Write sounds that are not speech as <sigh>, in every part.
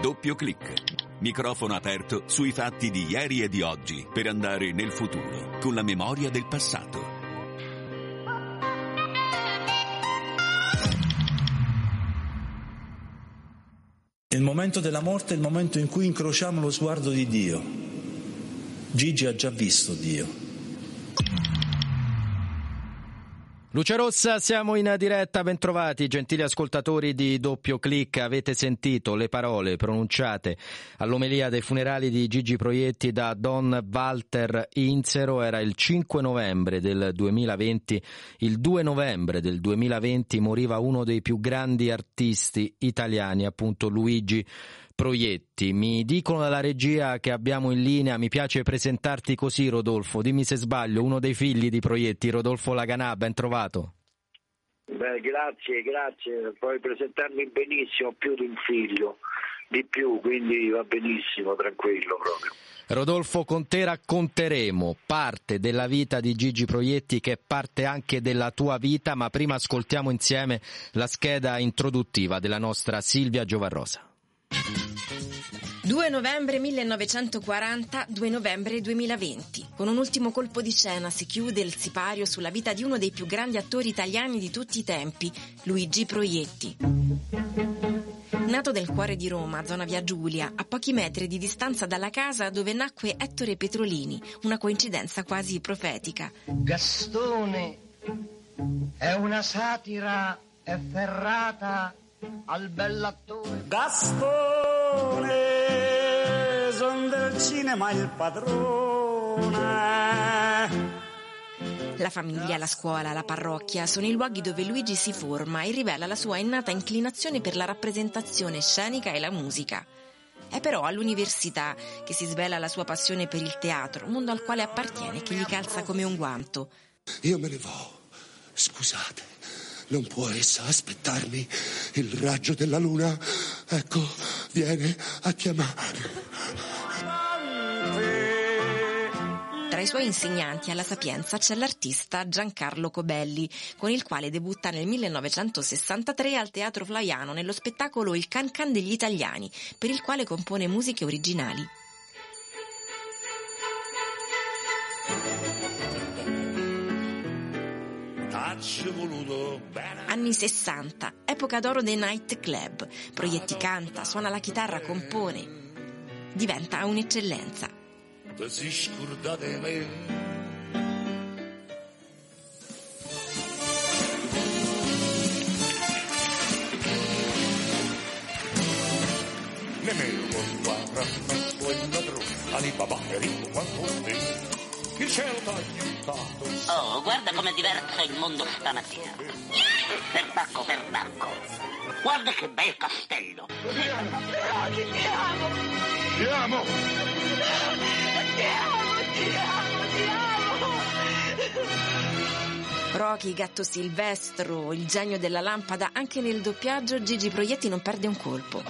Doppio clic. Microfono aperto sui fatti di ieri e di oggi per andare nel futuro con la memoria del passato. Il momento della morte è il momento in cui incrociamo lo sguardo di Dio. Gigi ha già visto Dio. Luce Rossa, siamo in diretta, bentrovati gentili ascoltatori di Doppio Clic, avete sentito le parole pronunciate all'omelia dei funerali di Gigi Proietti da Don Walter Inzero, era il 5 novembre del 2020, il 2 novembre del 2020 moriva uno dei più grandi artisti italiani, appunto Luigi Proietti. Mi dicono dalla regia che abbiamo in linea, mi piace presentarti così Rodolfo, dimmi se sbaglio, uno dei figli di Proietti, Rodolfo Laganà, ben trovato. Beh, grazie, grazie, puoi presentarmi benissimo, più di un figlio, di più, quindi va benissimo, tranquillo proprio. Rodolfo, con te racconteremo parte della vita di Gigi Proietti che è parte anche della tua vita, ma prima ascoltiamo insieme la scheda introduttiva della nostra Silvia Giovarrosa. 2 novembre 1940, 2 novembre 2020. Con un ultimo colpo di scena si chiude il sipario sulla vita di uno dei più grandi attori italiani di tutti i tempi, Luigi Proietti. Nato nel cuore di Roma, zona via Giulia, a pochi metri di distanza dalla casa dove nacque Ettore Petrolini, una coincidenza quasi profetica. Gastone è una satira efferrata al bell'attore. Gastone, son del cinema il padrone. La famiglia, la scuola, la parrocchia sono i luoghi dove Luigi si forma e rivela la sua innata inclinazione per la rappresentazione scenica e la musica. È però all'università che si svela la sua passione per il teatro, mondo al quale appartiene e che gli calza come un guanto. Io me ne vo. Scusate. Non può essa aspettarmi? Il raggio della luna, ecco, viene a chiamare. Tra i suoi insegnanti alla Sapienza c'è l'artista Giancarlo Cobelli, con il quale debutta nel 1963 al Teatro Flaiano nello spettacolo Il Can Can degli Italiani, per il quale compone musiche originali. Anni 60, epoca d'oro dei night club. Proietti canta, suona la chitarra, compone. Diventa un'eccellenza. Nemmeno con guarda, ma il ladrone, Alibaba è ricco quanto te. Cielo t'ha aiutato. Oh, guarda come diverte il mondo stamattina. Perbacco, perbacco. Guarda che bel castello. Ti amo, ti amo. Ti amo. Ti amo, ti amo, ti amo. Rocky, Gatto Silvestro, il genio della lampada, anche nel doppiaggio Gigi Proietti non perde un colpo.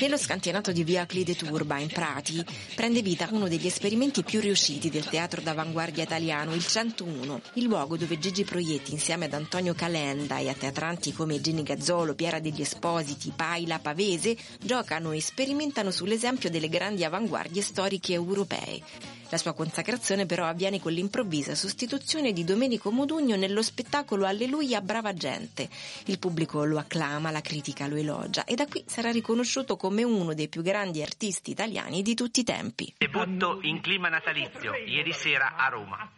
Nello scantenato di via Clide Turba, in Prati, prende vita uno degli esperimenti più riusciti del teatro d'avanguardia italiano, il 101, il luogo dove Gigi Proietti, insieme ad Antonio Calenda e a teatranti come Jenny Gazzolo, Piera degli Espositi, Paila, Pavese, giocano e sperimentano sull'esempio delle grandi avanguardie storiche europee. La sua consacrazione però avviene con l'improvvisa sostituzione di Domenico Modugno nello spettacolo Alleluia brava gente. Il pubblico lo acclama, la critica lo elogia e da qui sarà riconosciuto come uno dei più grandi artisti italiani di tutti i tempi. Debutto in clima natalizio ieri sera a Roma.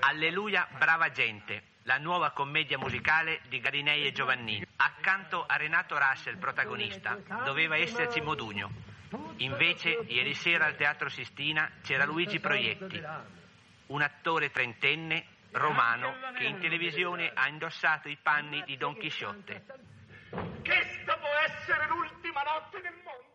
Alleluia brava gente, la nuova commedia musicale di Garinei e Giovannini. Accanto a Renato Rasce, il protagonista, doveva esserci Modugno. Invece, ieri sera al Teatro Sistina c'era Luigi Proietti, un attore trentenne romano che in televisione ha indossato i panni di Don Chisciotte. Questa può essere l'ultima notte del mondo.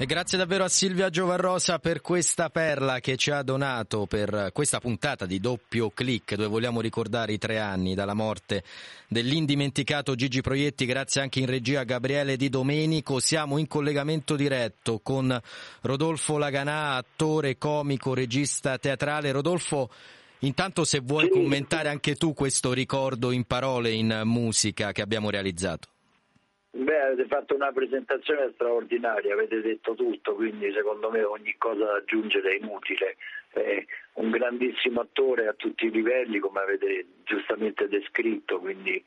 E grazie davvero a Silvia Giovarrosa per questa perla che ci ha donato per questa puntata di doppio clic dove vogliamo ricordare i tre anni dalla morte dell'indimenticato Gigi Proietti. Grazie anche in regia a Gabriele Di Domenico. Siamo in collegamento diretto con Rodolfo Laganà, attore, comico, regista teatrale. Rodolfo, Intanto se vuoi commentare anche tu questo ricordo in parole, in musica che abbiamo realizzato. Beh, avete fatto una presentazione straordinaria, avete detto tutto, quindi secondo me ogni cosa da aggiungere è inutile. È un grandissimo attore a tutti i livelli, come avete giustamente descritto, quindi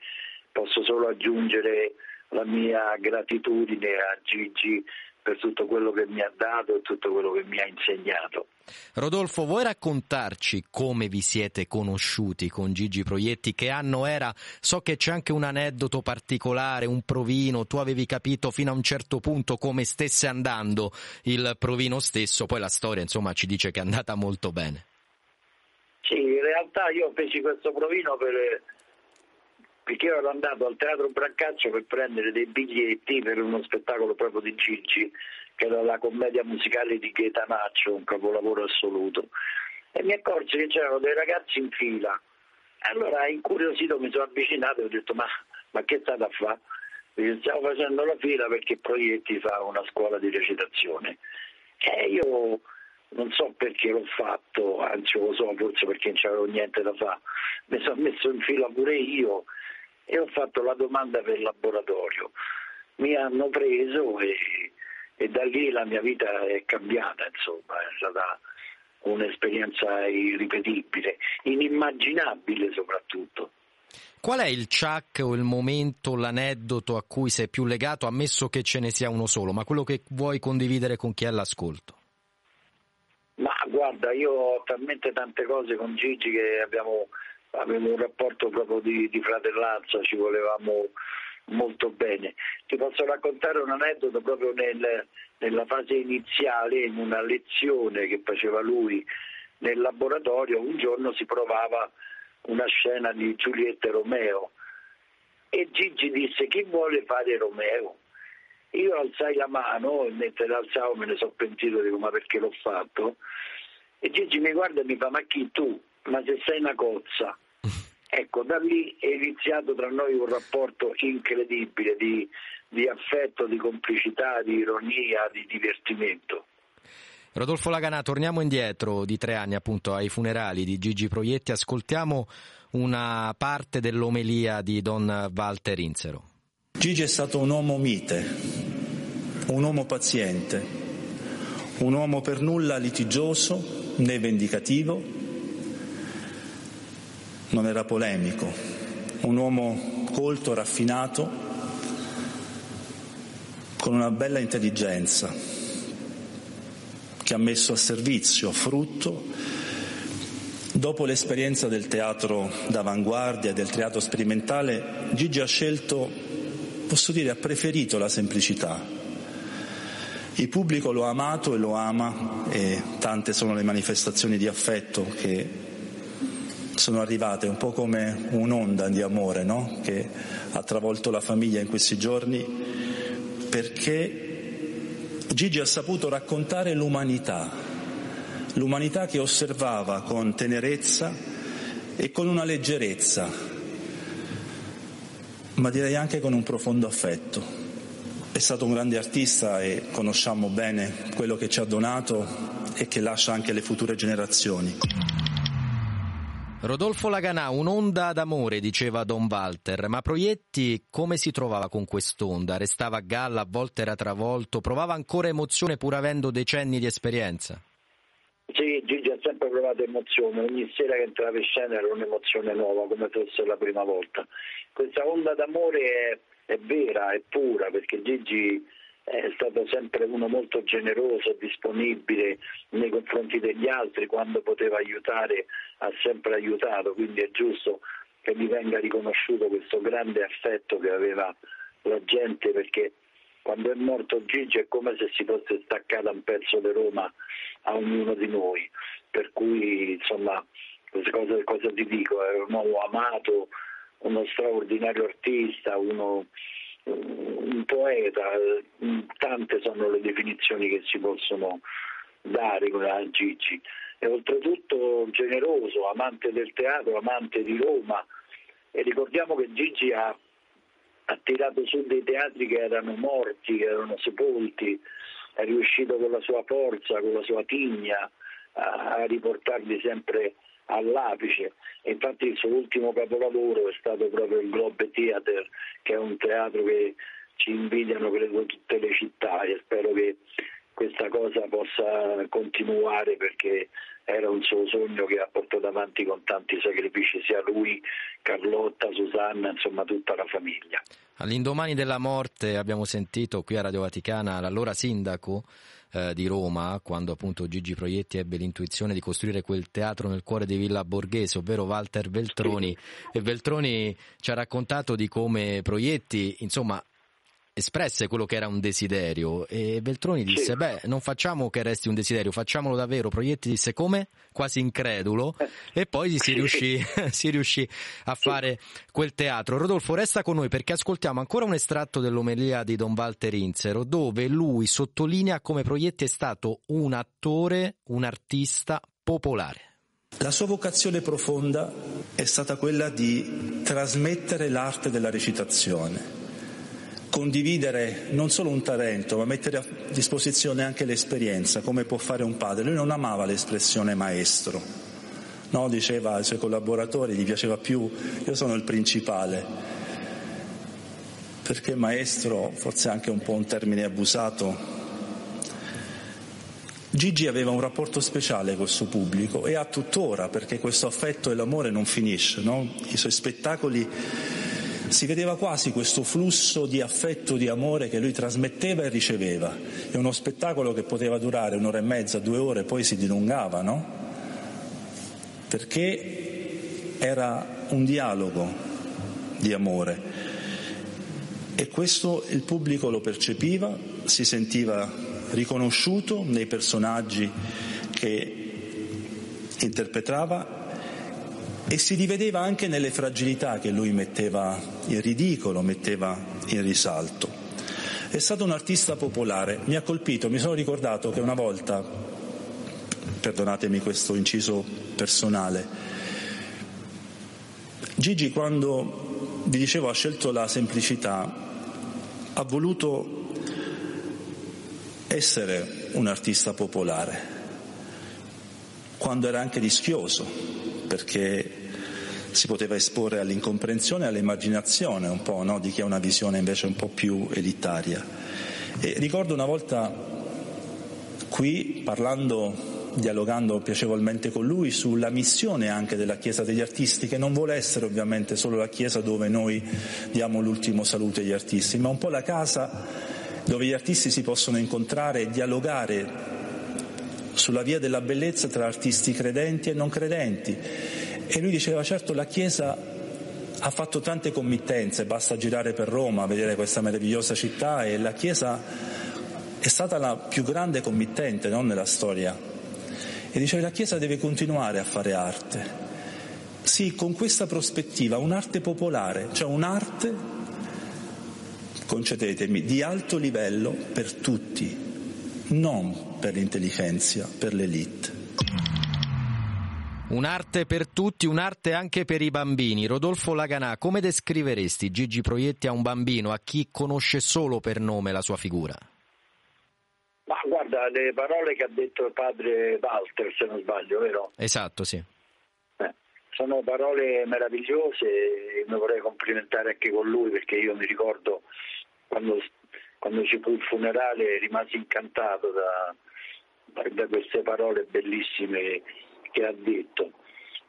posso solo aggiungere la mia gratitudine a Gigi per tutto quello che mi ha dato e tutto quello che mi ha insegnato. Rodolfo, vuoi raccontarci come vi siete conosciuti con Gigi Proietti? Che anno era? So che c'è anche un aneddoto particolare, un provino, tu avevi capito fino a un certo punto come stesse andando il provino stesso, poi la storia insomma ci dice che è andata molto bene. Sì, in realtà io feci questo provino per, perché io ero andato al Teatro Brancaccio per prendere dei biglietti per uno spettacolo proprio di Gigi, che era la commedia musicale di Gaetanaccio, un capolavoro assoluto. E mi accorsi che c'erano dei ragazzi in fila. Allora, incuriosito, mi sono avvicinato e ho detto: Ma, ma che state a fare? Stiamo facendo la fila perché Proietti fa una scuola di recitazione. E io non so perché l'ho fatto, anzi lo so, forse perché non c'avevo niente da fare. Mi sono messo in fila pure io e ho fatto la domanda per laboratorio. Mi hanno preso e, e da lì la mia vita è cambiata, insomma, è stata un'esperienza irripetibile, inimmaginabile soprattutto. Qual è il ciak o il momento, l'aneddoto a cui sei più legato, ammesso che ce ne sia uno solo, ma quello che vuoi condividere con chi è all'ascolto? Ma guarda, io ho talmente tante cose con Gigi che abbiamo avevamo un rapporto proprio di, di fratellanza, ci volevamo molto bene. Ti posso raccontare un aneddoto proprio nel, nella fase iniziale, in una lezione che faceva lui nel laboratorio, un giorno si provava una scena di Giulietta e Romeo e Gigi disse chi vuole fare Romeo? Io alzai la mano e mentre l'alzavo me ne sono pentito, dico ma perché l'ho fatto? E Gigi mi guarda e mi fa ma chi tu? Ma se sei una cozza. Ecco, da lì è iniziato tra noi un rapporto incredibile di, di affetto, di complicità, di ironia, di divertimento. Rodolfo Laganà, torniamo indietro di tre anni appunto ai funerali di Gigi Proietti, ascoltiamo una parte dell'omelia di Don Walter Inzero. Gigi è stato un uomo mite, un uomo paziente, un uomo per nulla litigioso né vendicativo, non era polemico, un uomo colto, raffinato, con una bella intelligenza che ha messo a servizio, a frutto, dopo l'esperienza del teatro d'avanguardia del teatro sperimentale, Gigi ha scelto, posso dire, ha preferito la semplicità. Il pubblico lo ha amato e lo ama e tante sono le manifestazioni di affetto che sono arrivate un po' come un'onda di amore no? che ha travolto la famiglia in questi giorni perché Gigi ha saputo raccontare l'umanità, l'umanità che osservava con tenerezza e con una leggerezza, ma direi anche con un profondo affetto. È stato un grande artista e conosciamo bene quello che ci ha donato e che lascia anche alle future generazioni. Rodolfo Laganà, un'onda d'amore, diceva Don Walter, ma Proietti come si trovava con quest'onda? Restava a galla, a volte era travolto, provava ancora emozione pur avendo decenni di esperienza? Sì, Gigi ha sempre provato emozione, ogni sera che entrava in scena era un'emozione nuova, come fosse la prima volta. Questa onda d'amore è, è vera, è pura, perché Gigi è stato sempre uno molto generoso, disponibile nei confronti degli altri, quando poteva aiutare ha sempre aiutato, quindi è giusto che gli venga riconosciuto questo grande affetto che aveva la gente perché quando è morto Gigi è come se si fosse staccata un pezzo di Roma a ognuno di noi, per cui insomma cosa, cosa ti dico, è un uomo amato, uno straordinario artista, uno un poeta, tante sono le definizioni che si possono dare a Gigi. E oltretutto generoso, amante del teatro, amante di Roma. E ricordiamo che Gigi ha, ha tirato su dei teatri che erano morti, che erano sepolti, è riuscito con la sua forza, con la sua tigna a, a riportarli sempre all'apice infatti il suo ultimo capolavoro è stato proprio il Globe Theater che è un teatro che ci invidiano credo tutte le città e spero che questa cosa possa continuare perché era un suo sogno che ha portato avanti con tanti sacrifici sia lui, Carlotta, Susanna, insomma tutta la famiglia. All'indomani della morte abbiamo sentito qui a Radio Vaticana l'allora sindaco eh, di Roma, quando appunto Gigi Proietti ebbe l'intuizione di costruire quel teatro nel cuore di Villa Borghese, ovvero Walter Veltroni, e Veltroni ci ha raccontato di come Proietti, insomma, espresse quello che era un desiderio. E Veltroni disse sì. beh non facciamo che resti un desiderio facciamolo davvero. Proietti disse come? quasi incredulo. Eh. e poi si riuscì, <laughs> si riuscì a fare quel teatro. Rodolfo resta con noi perché ascoltiamo ancora un estratto dell'omelia di Don Walter Inzero dove lui sottolinea come Proietti è stato un attore un artista popolare. La sua vocazione profonda è stata quella di trasmettere l'arte della recitazione condividere non solo un talento, ma mettere a disposizione anche l'esperienza, come può fare un padre. Lui non amava l'espressione maestro, no? diceva ai suoi collaboratori, gli piaceva più, io sono il principale, perché maestro, forse anche un po' un termine abusato, Gigi aveva un rapporto speciale col suo pubblico e ha tuttora, perché questo affetto e l'amore non finisce, no? i suoi spettacoli si vedeva quasi questo flusso di affetto, di amore che lui trasmetteva e riceveva. È uno spettacolo che poteva durare un'ora e mezza, due ore, poi si dilungava, no? Perché era un dialogo di amore. E questo il pubblico lo percepiva, si sentiva riconosciuto nei personaggi che interpretava e si rivedeva anche nelle fragilità che lui metteva in ridicolo, metteva in risalto. È stato un artista popolare, mi ha colpito, mi sono ricordato che una volta, perdonatemi questo inciso personale, Gigi quando vi dicevo ha scelto la semplicità, ha voluto essere un artista popolare, quando era anche rischioso, perché si poteva esporre all'incomprensione e all'immaginazione un po' no? di chi ha una visione invece un po' più elitaria. E ricordo una volta qui parlando dialogando piacevolmente con lui sulla missione anche della Chiesa degli artisti, che non vuole essere ovviamente solo la Chiesa dove noi diamo l'ultimo saluto agli artisti, ma un po' la casa dove gli artisti si possono incontrare e dialogare sulla via della bellezza tra artisti credenti e non credenti e lui diceva, certo la Chiesa ha fatto tante committenze, basta girare per Roma, vedere questa meravigliosa città e la Chiesa è stata la più grande committente no, nella storia. E diceva la Chiesa deve continuare a fare arte. Sì, con questa prospettiva, un'arte popolare, cioè un'arte, concedetemi, di alto livello per tutti, non per l'intelligenza, per l'elite. Un'arte per tutti, un'arte anche per i bambini. Rodolfo Laganà, come descriveresti Gigi Proietti a un bambino, a chi conosce solo per nome la sua figura? Ma guarda, le parole che ha detto il padre Walter, se non sbaglio, vero? Esatto, sì. Eh, sono parole meravigliose e mi vorrei complimentare anche con lui perché io mi ricordo quando, quando ci fu il funerale rimasi incantato da, da queste parole bellissime che ha detto.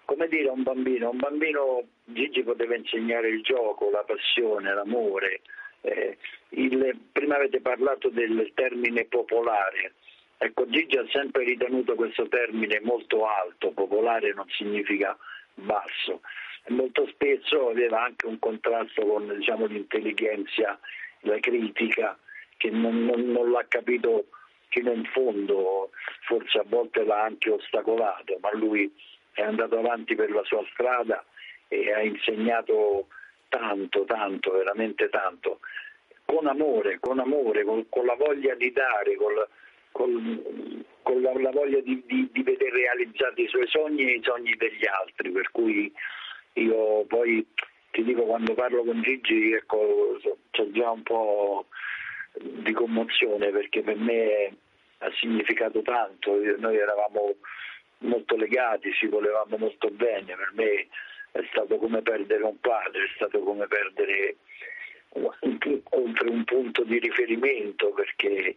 Come dire a un bambino? Un bambino Gigi poteva insegnare il gioco, la passione, l'amore. Eh, il, prima avete parlato del termine popolare. Ecco, Gigi ha sempre ritenuto questo termine molto alto, popolare non significa basso. Molto spesso aveva anche un contrasto con diciamo, l'intelligenza, la critica, che non, non, non l'ha capito fino in fondo, forse a volte l'ha anche ostacolato, ma lui è andato avanti per la sua strada e ha insegnato tanto, tanto, veramente tanto, con amore, con amore, con, con la voglia di dare, con, con, con la, la, voglia di, di, di, vedere realizzati i suoi sogni e i sogni degli altri, per cui io poi ti dico quando parlo con Gigi ecco, c'è già un po' di commozione perché per me ha significato tanto. Noi eravamo molto legati, ci volevamo molto bene, per me è stato come perdere un padre, è stato come perdere oltre un punto di riferimento perché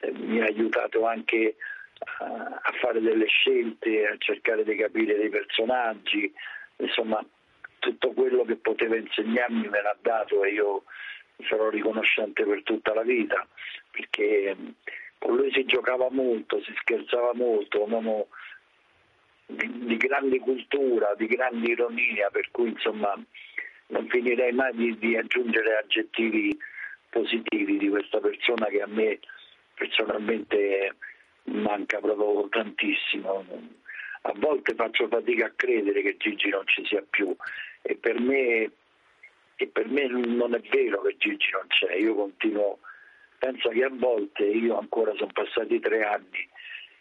eh, mi ha aiutato anche a fare delle scelte, a cercare di capire dei personaggi, insomma tutto quello che poteva insegnarmi me l'ha dato e io sarò riconoscente per tutta la vita perché con lui si giocava molto, si scherzava molto, un uomo di, di grande cultura, di grande ironia, per cui insomma non finirei mai di, di aggiungere aggettivi positivi di questa persona che a me personalmente manca proprio tantissimo. A volte faccio fatica a credere che Gigi non ci sia più e per me, e per me non è vero che Gigi non c'è. Io continuo, penso che a volte, io ancora sono passati tre anni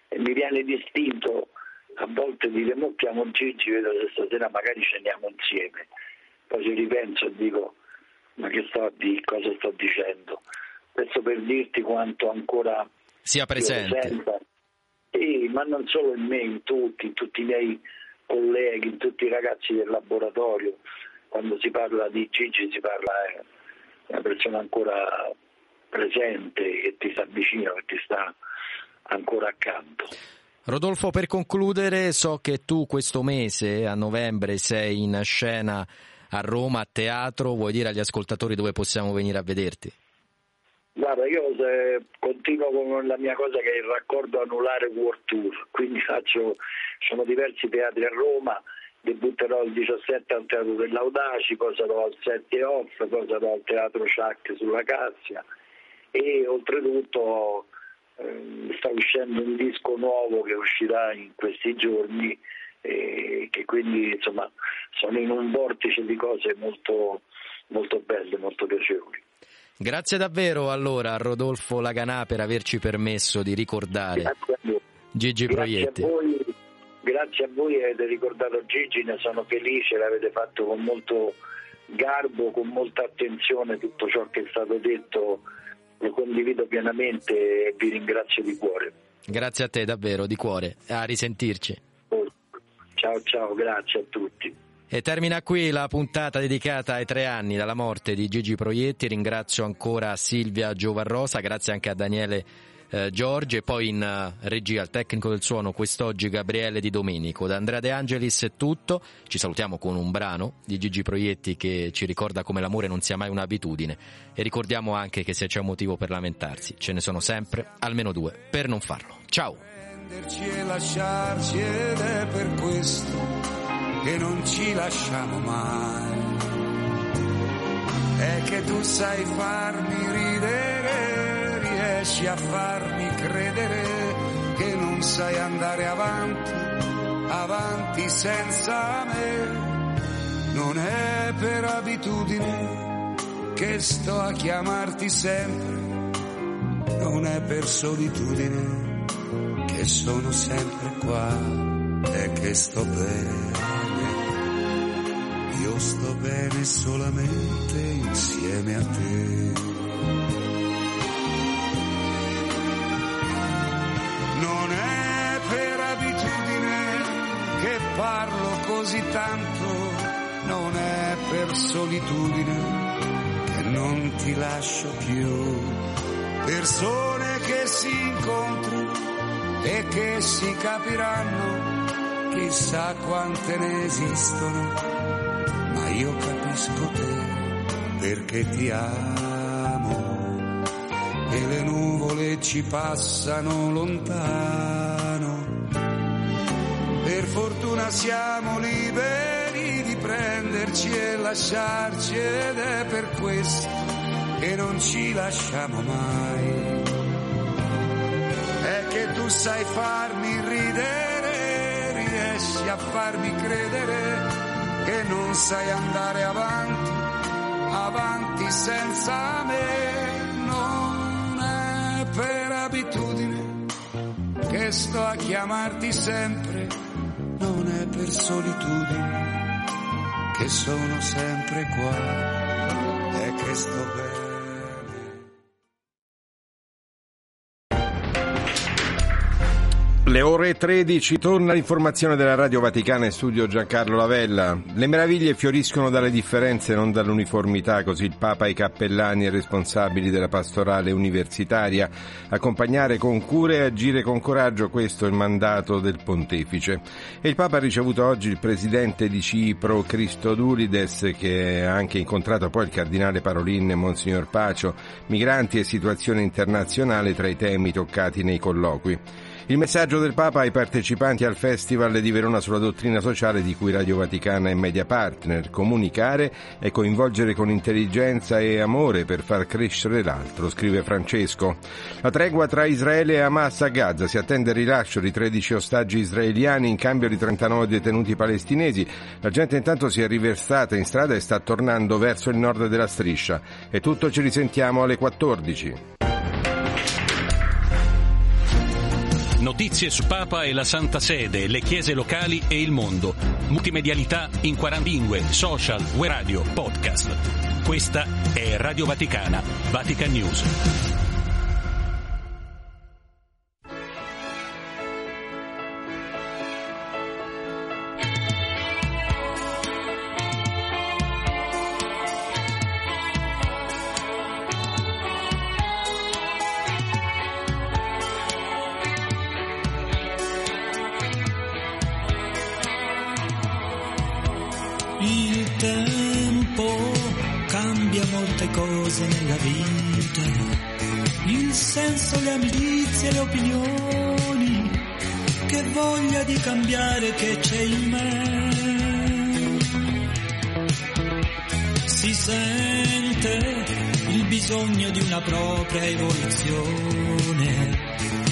e mi viene distinto a volte dire mo chiamo Gigi, vedo se stasera magari ceniamo insieme. Poi ci ripenso e dico ma che sto dire, cosa sto dicendo? Questo per dirti quanto ancora sia presente. Sì, ma non solo in me, in tutti, in tutti i miei colleghi, in tutti i ragazzi del laboratorio. Quando si parla di Gigi si parla eh, di una persona ancora presente, che ti sta vicino, che ti sta ancora accanto. Rodolfo, per concludere, so che tu questo mese, a novembre, sei in scena a Roma, a teatro. Vuoi dire agli ascoltatori dove possiamo venire a vederti? Guarda, io continuo con la mia cosa che è il raccordo anulare World Tour, quindi <laughs> faccio, sono diversi teatri a Roma, debutterò il 17 al Teatro dell'Audaci, poi sarò al 7 Off, poi sarò al Teatro Ciac sulla Cassia e oltretutto eh, sta uscendo un disco nuovo che uscirà in questi giorni e che quindi insomma sono in un vortice di cose molto, molto belle, molto piacevoli. Grazie davvero allora a Rodolfo Laganà per averci permesso di ricordare Gigi Proietti. Grazie a voi, grazie a voi avete ricordato Gigi, ne sono felice, l'avete fatto con molto garbo, con molta attenzione, tutto ciò che è stato detto lo condivido pienamente e vi ringrazio di cuore. Grazie a te davvero, di cuore, a risentirci. Ciao ciao, grazie a tutti. E termina qui la puntata dedicata ai tre anni dalla morte di Gigi Proietti. Ringrazio ancora Silvia Giovarrosa, grazie anche a Daniele eh, Giorgi e poi in uh, regia al tecnico del suono quest'oggi Gabriele Di Domenico. Da Andrea De Angelis è tutto. Ci salutiamo con un brano di Gigi Proietti che ci ricorda come l'amore non sia mai un'abitudine e ricordiamo anche che se c'è un motivo per lamentarsi ce ne sono sempre almeno due per non farlo. Ciao! e lasciarci ed è per questo che non ci lasciamo mai. È che tu sai farmi ridere, riesci a farmi credere che non sai andare avanti, avanti senza me. Non è per abitudine che sto a chiamarti sempre, non è per solitudine che sono sempre qua e che sto bene io sto bene solamente insieme a te. Parlo così tanto, non è per solitudine che non ti lascio più. Persone che si incontrano e che si capiranno, chissà quante ne esistono ma io capisco te perché ti amo e le nuvole ci passano lontano. Siamo liberi di prenderci e lasciarci ed è per questo che non ci lasciamo mai. È che tu sai farmi ridere, riesci a farmi credere che non sai andare avanti, avanti senza me, non è per abitudine che sto a chiamarti sempre, per solitudine che sono sempre qua e che sto bene. Le ore 13 torna l'informazione della Radio Vaticana in studio Giancarlo Lavella. Le meraviglie fioriscono dalle differenze, non dall'uniformità, così il Papa e i cappellani e responsabili della pastorale universitaria. Accompagnare con cura e agire con coraggio, questo è il mandato del pontefice. E il Papa ha ricevuto oggi il presidente di Cipro, Cristo Dulides, che ha anche incontrato poi il cardinale Parolin e Monsignor Pacio, migranti e situazione internazionale tra i temi toccati nei colloqui. Il messaggio del Papa ai partecipanti al Festival di Verona sulla dottrina sociale di cui Radio Vaticana è media partner, comunicare e coinvolgere con intelligenza e amore per far crescere l'altro, scrive Francesco. La tregua tra Israele e Hamas a Gaza si attende il rilascio di 13 ostaggi israeliani in cambio di 39 detenuti palestinesi. La gente intanto si è riversata in strada e sta tornando verso il nord della striscia. E tutto ci risentiamo alle 14. Notizie su Papa e la Santa Sede, le chiese locali e il mondo. Multimedialità in 40 lingue, social, web radio, podcast. Questa è Radio Vaticana, Vatican News. Cose nella vita, il senso, le amicizie, le opinioni, che voglia di cambiare che c'è in me. Si sente il bisogno di una propria evoluzione,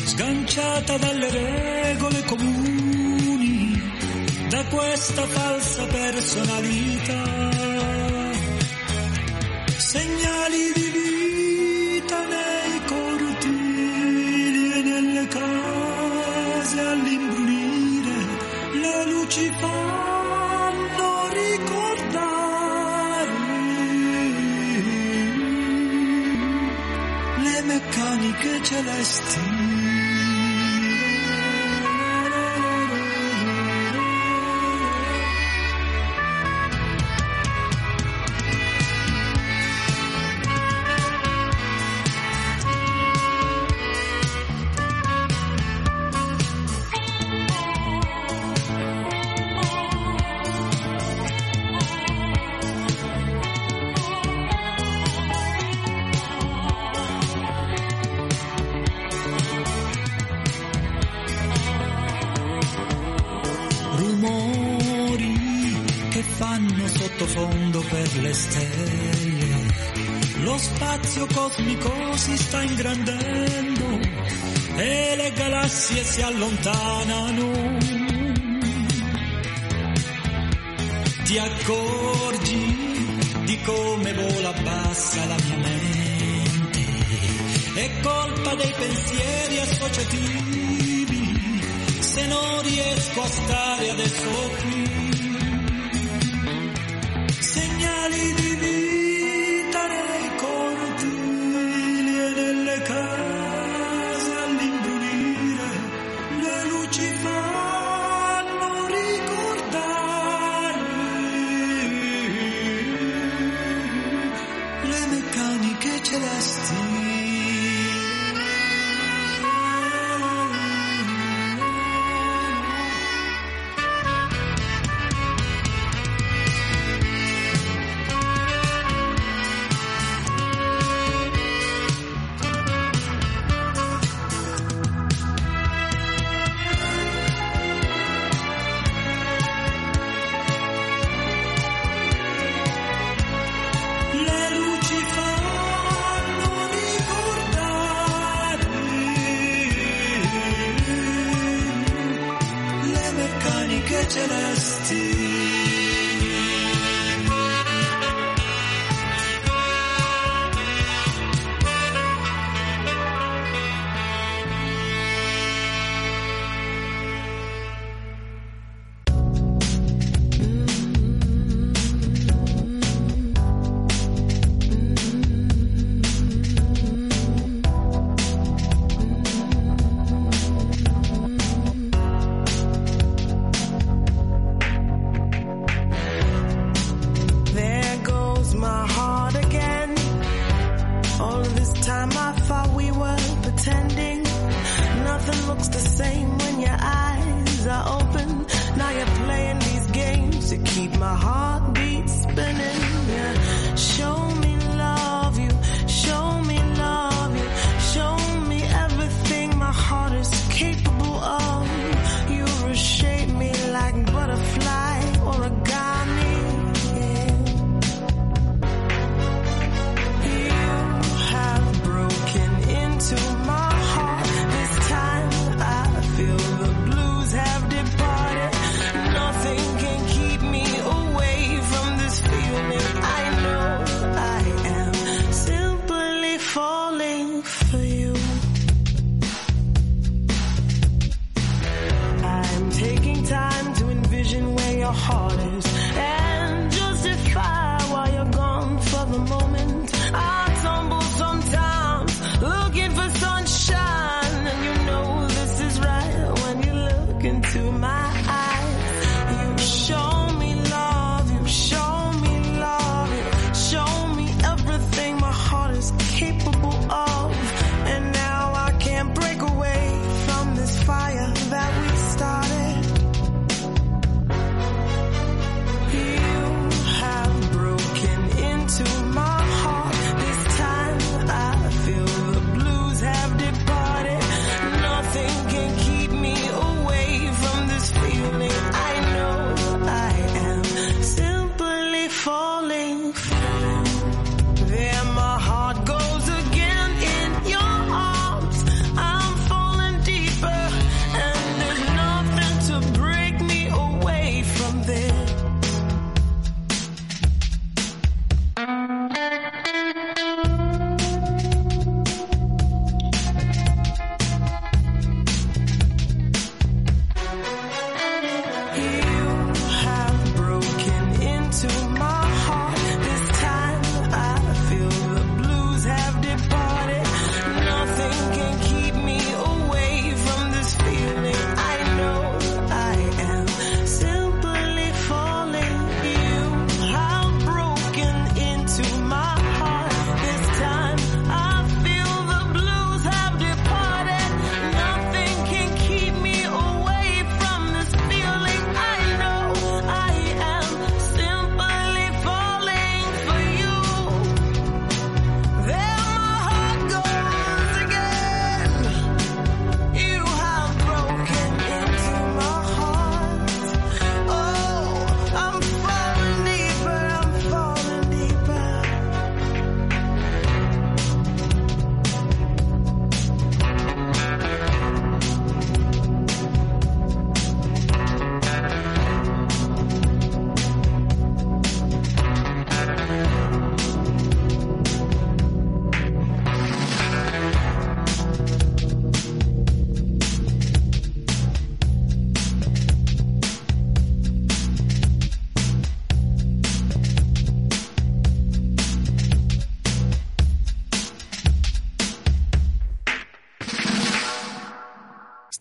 sganciata dalle regole comuni da questa falsa personalità. Segnali di vita nei cortili e nelle case all'imbrunire, le luci fanno ricordare le meccaniche celesti. Allontanano. Ti accorgi di come vola bassa la mia mente. È colpa dei pensieri associativi se non riesco a stare adesso qui. to my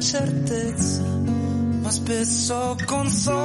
certezza, ma spesso con solo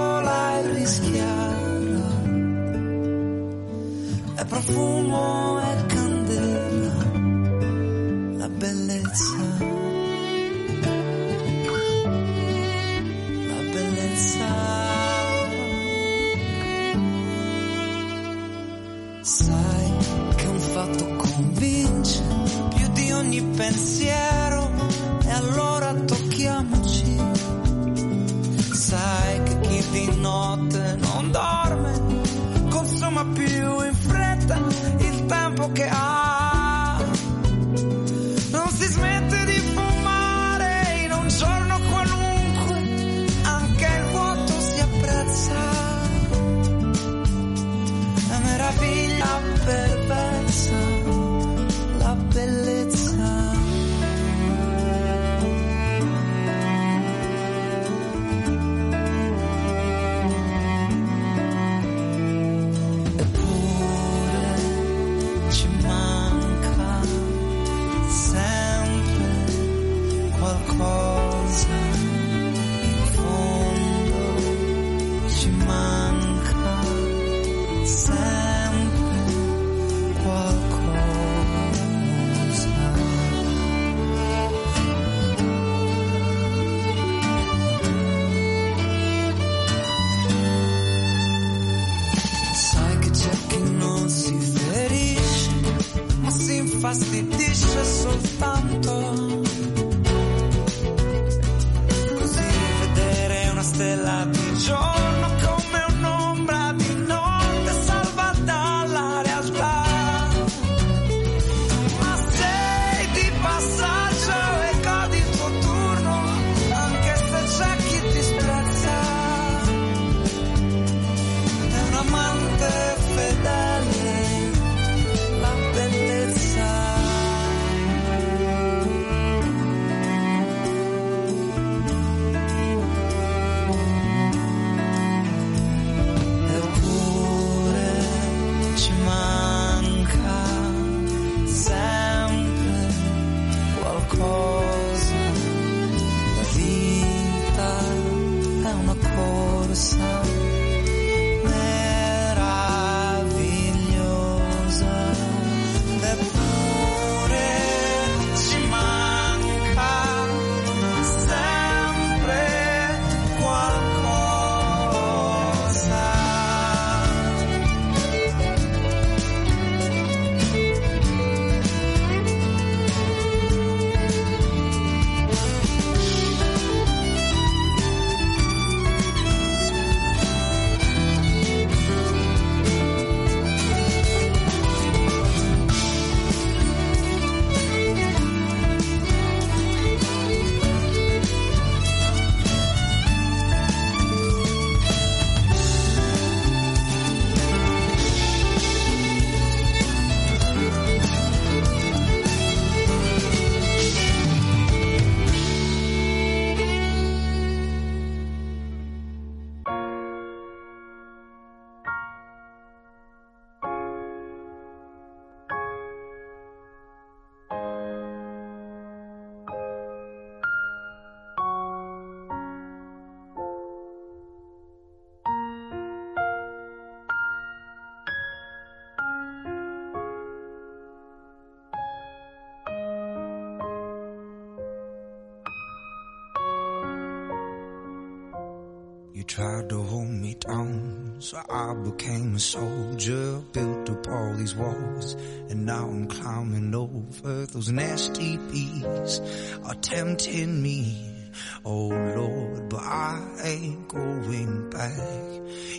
I became a soldier, built up all these walls, and now I'm climbing over those nasty bees are tempting me. Oh Lord, but I ain't going back.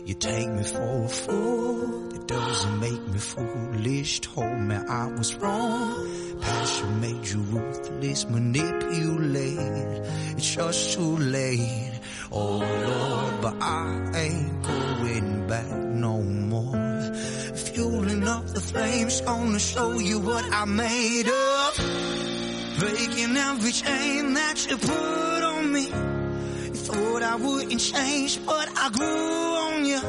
You take me for a fool, it doesn't make me foolish. Told me I was wrong, passion made you ruthless, manipulate. It's just too late. Oh Lord, but I ain't going back no more. Fueling up the flames, gonna show you what I made of. Breaking every chain that you put on me. You thought I wouldn't change, but I grew on you.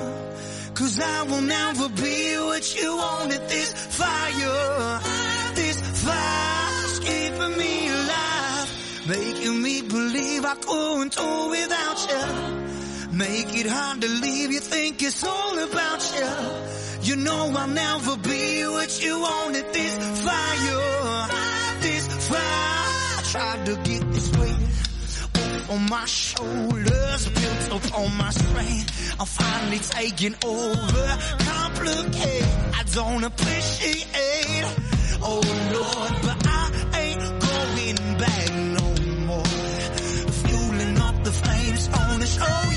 Cause I will never be what you wanted. This fire, this fire's keeping me. Making me believe I couldn't do without you. Make it hard to leave, you think it's all about you. You know I'll never be what you wanted. This fire, this fire. Tried to get this weight off on my shoulders, built up on my strength. I'm finally taking over. Complicate, I don't appreciate. Oh Lord, but Oh,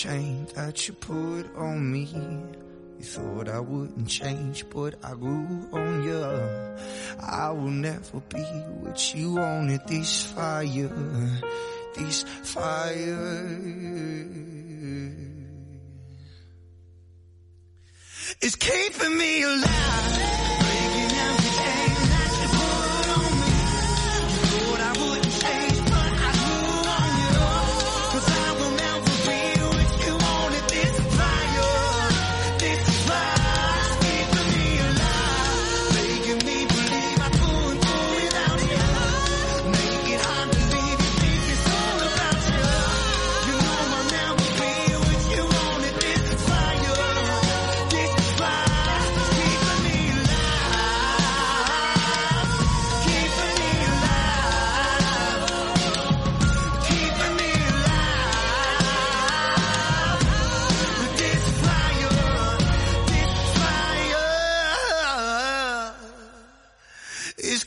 chain that you put on me. You thought I wouldn't change, but I grew on you. I will never be what you wanted. This fire, this fire. It's keeping me alive.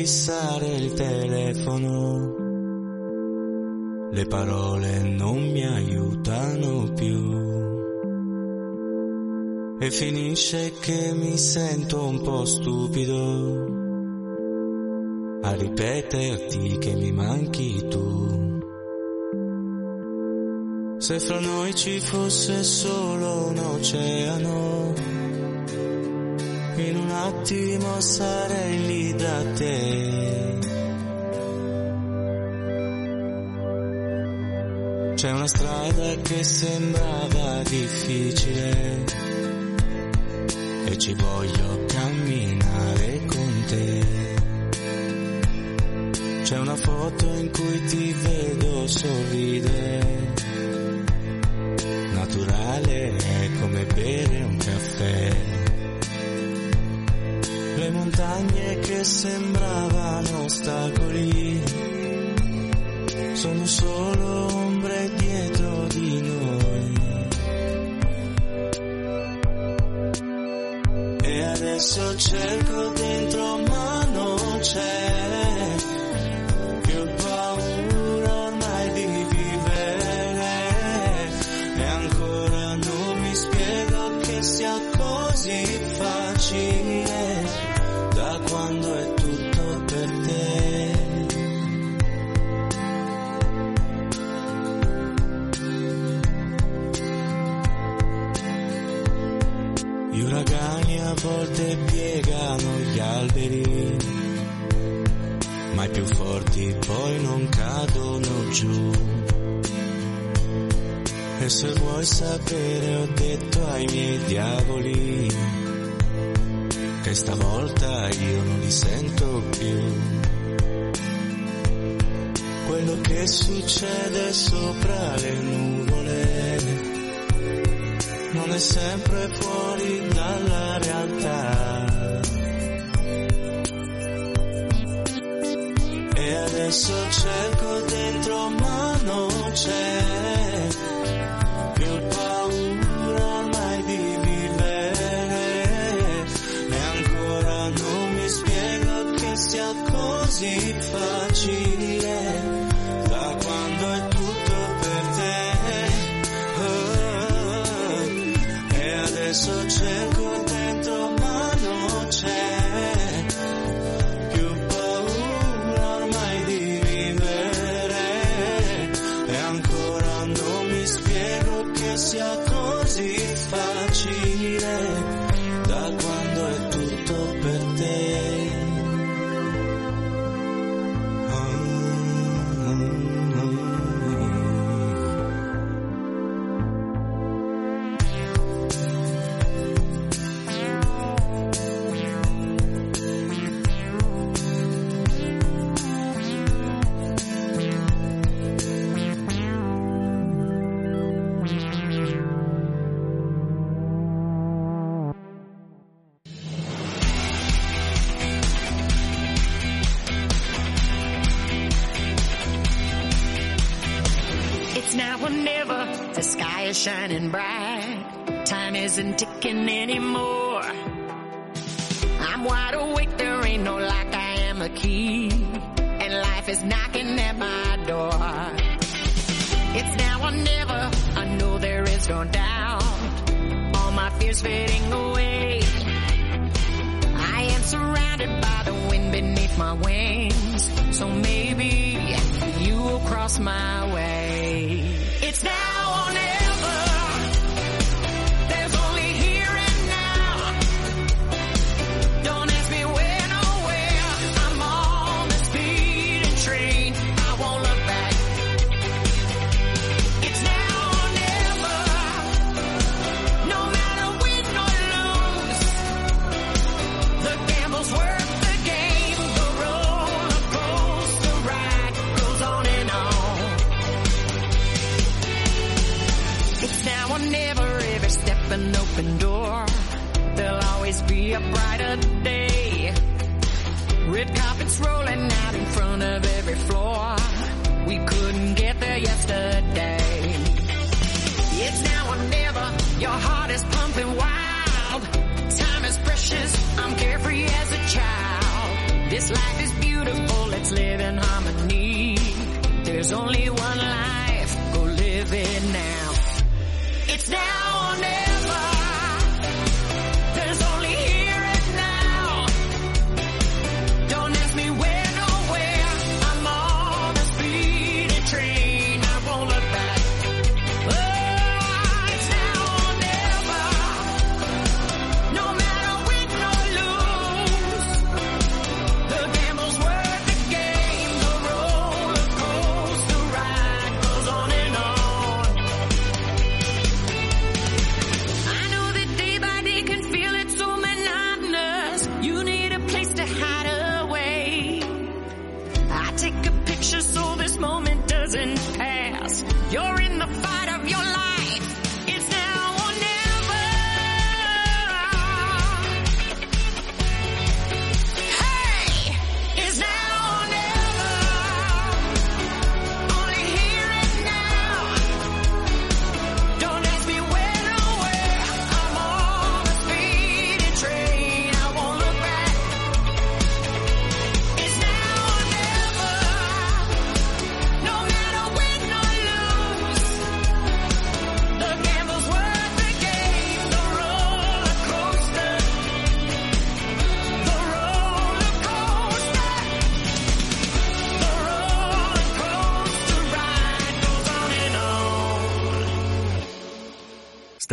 Fissare il telefono. Le parole non mi aiutano più. E finisce che mi sento un po' stupido a ripeterti che mi manchi tu. Se fra noi ci fosse solo un oceano, in un attimo sarei lì da te. C'è una strada che sembrava difficile e ci voglio camminare con te. C'è una foto in cui ti vedo sorridere, naturale è come bere un caffè. Le montagne che sembravano ostacoli sono solo ombre dietro di noi. E adesso cerco dentro ma non c'è se vuoi sapere ho detto ai miei diavoli che stavolta io non li sento più. Quello che succede sopra le nuvole non è sempre fuori dalla realtà. E adesso cerco dentro ma non c'è shining bright. Time isn't ticking anymore. I'm wide awake, there ain't no lock, I am a key. And life is knocking at my door. It's now or never, I know there is no doubt. All my fears fading away. I am surrounded by the wind beneath my wings. So maybe you will cross my way.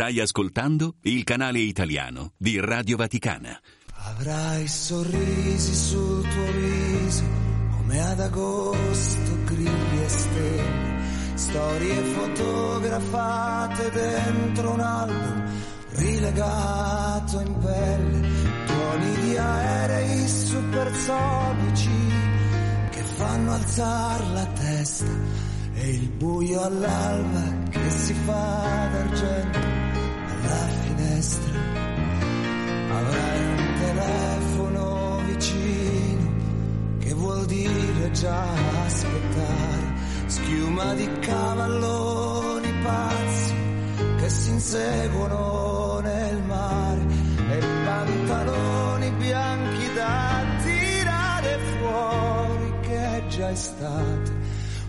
Stai ascoltando il canale italiano di Radio Vaticana. Avrai sorrisi sul tuo viso come ad agosto grilli e stelle, storie fotografate dentro un album rilegato in pelle, tuoni di aerei supersonici che fanno alzare la testa e il buio all'alba che si fa d'argento la finestra, avrai un telefono vicino che vuol dire già aspettare, schiuma di cavalloni pazzi che si inseguono nel mare e pantaloni bianchi da tirare fuori che è già estate,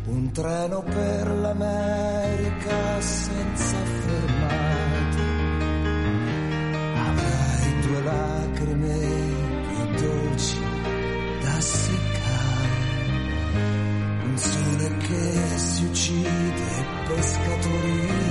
un treno per l'America senza fermare. pescatore che si uccide, pescatori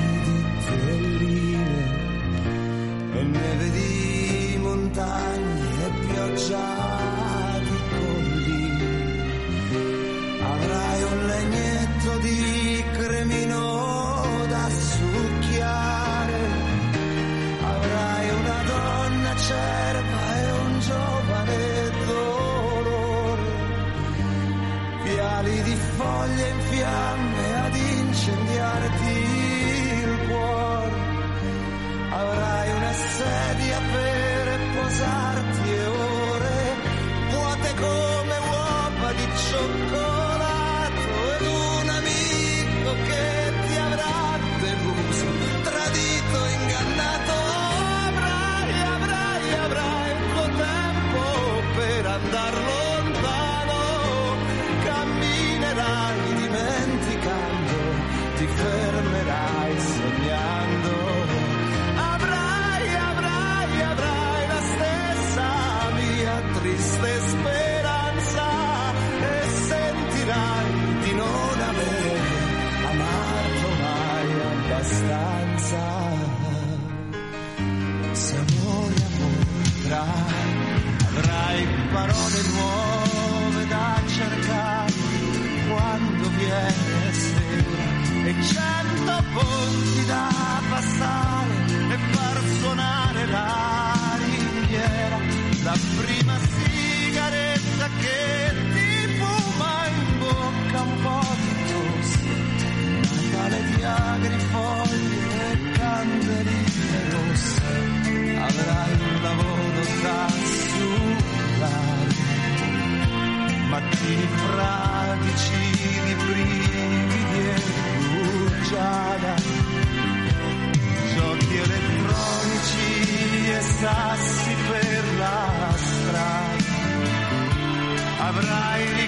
di di brividi e rugiada, giochi elettronici e sassi per la strada. Avrai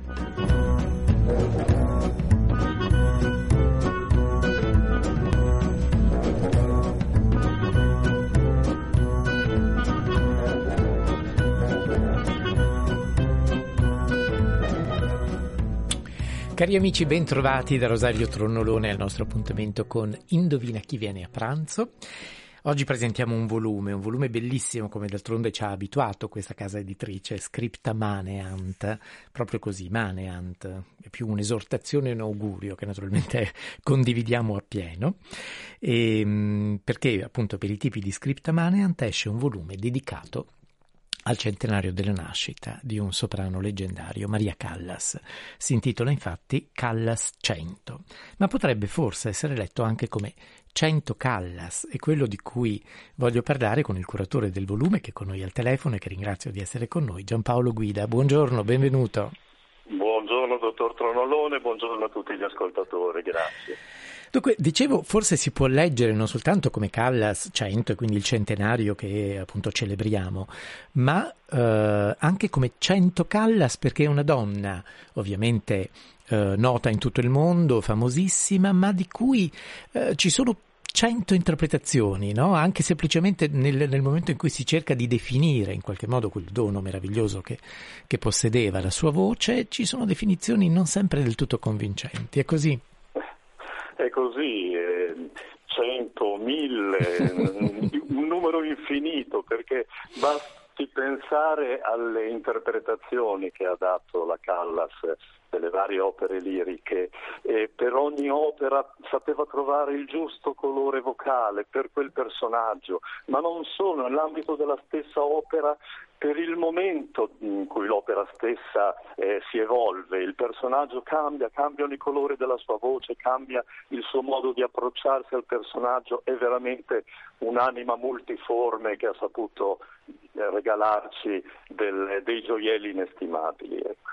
Cari amici, ben trovati da Rosario Tronnolone al nostro appuntamento con Indovina chi viene a pranzo. Oggi presentiamo un volume, un volume bellissimo come d'altronde ci ha abituato questa casa editrice, Scripta Maneant, proprio così, Maneant, è più un'esortazione e un augurio che naturalmente <laughs> condividiamo appieno, e, mh, perché appunto per i tipi di Scripta Maneant esce un volume dedicato al centenario della nascita di un soprano leggendario, Maria Callas. Si intitola infatti Callas 100, ma potrebbe forse essere letto anche come 100 Callas, è quello di cui voglio parlare con il curatore del volume che è con noi al telefono e che ringrazio di essere con noi, Giampaolo Guida. Buongiorno, benvenuto. Buongiorno dottor Tronolone, buongiorno a tutti gli ascoltatori, grazie. Dunque, dicevo, forse si può leggere non soltanto come Callas 100 e quindi il centenario che appunto celebriamo, ma eh, anche come 100 Callas perché è una donna, ovviamente eh, nota in tutto il mondo, famosissima, ma di cui eh, ci sono cento interpretazioni, no? anche semplicemente nel, nel, momento in cui si cerca di definire in qualche modo quel dono meraviglioso che, che possedeva la sua voce, ci sono definizioni non sempre del tutto convincenti. È così? È così, eh, 100, 1000, <laughs> un numero infinito, perché basti pensare alle interpretazioni che ha dato la Callas delle varie opere liriche e per ogni opera sapeva trovare il giusto colore vocale per quel personaggio, ma non solo, nell'ambito della stessa opera per il momento in cui l'opera stessa eh, si evolve, il personaggio cambia, cambiano i colori della sua voce, cambia il suo modo di approcciarsi al personaggio, è veramente un'anima multiforme che ha saputo eh, regalarci del, dei gioielli inestimabili. Ecco.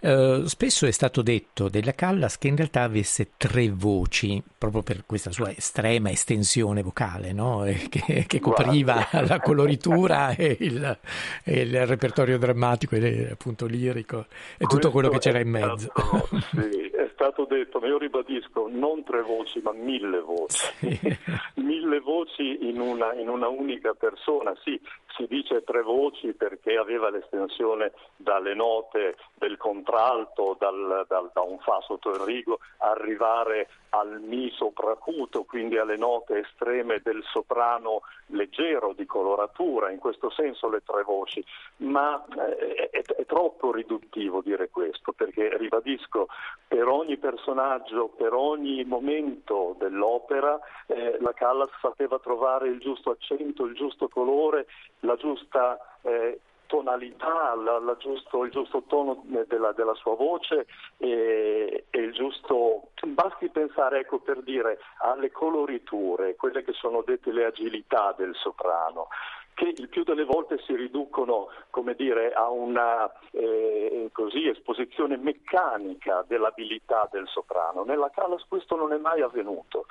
Eh, spesso è stato detto della Callas che in realtà avesse tre voci, proprio per questa sua estrema estensione vocale, no? <laughs> E che, che copriva la coloritura e il, e il repertorio drammatico e appunto lirico e tutto quello che c'era in mezzo. stato- <laughs> sì, è stato detto, ma io ribadisco, non tre voci, ma mille voci. <laughs> mille voci in una, in una unica persona. Sì, si dice tre voci perché aveva l'estensione dalle note del contralto, dal- dal- da un fa sotto il rigo, arrivare al mi sopracuto, quindi alle note estreme del soprano leggero di coloratura, in questo senso le tre voci, ma eh, è, è troppo riduttivo dire questo, perché ribadisco, per ogni personaggio, per ogni momento dell'opera, eh, la Callas sapeva trovare il giusto accento, il giusto colore, la giusta eh, tonalità, la- la giusto- il giusto tono eh, della, della sua voce e, e il giusto... Basti pensare, ecco, per dire, alle coloriture, quelle che sono dette le agilità del soprano che il più delle volte si riducono come dire, a una eh, così, esposizione meccanica dell'abilità del soprano. Nella Callas questo non è mai avvenuto.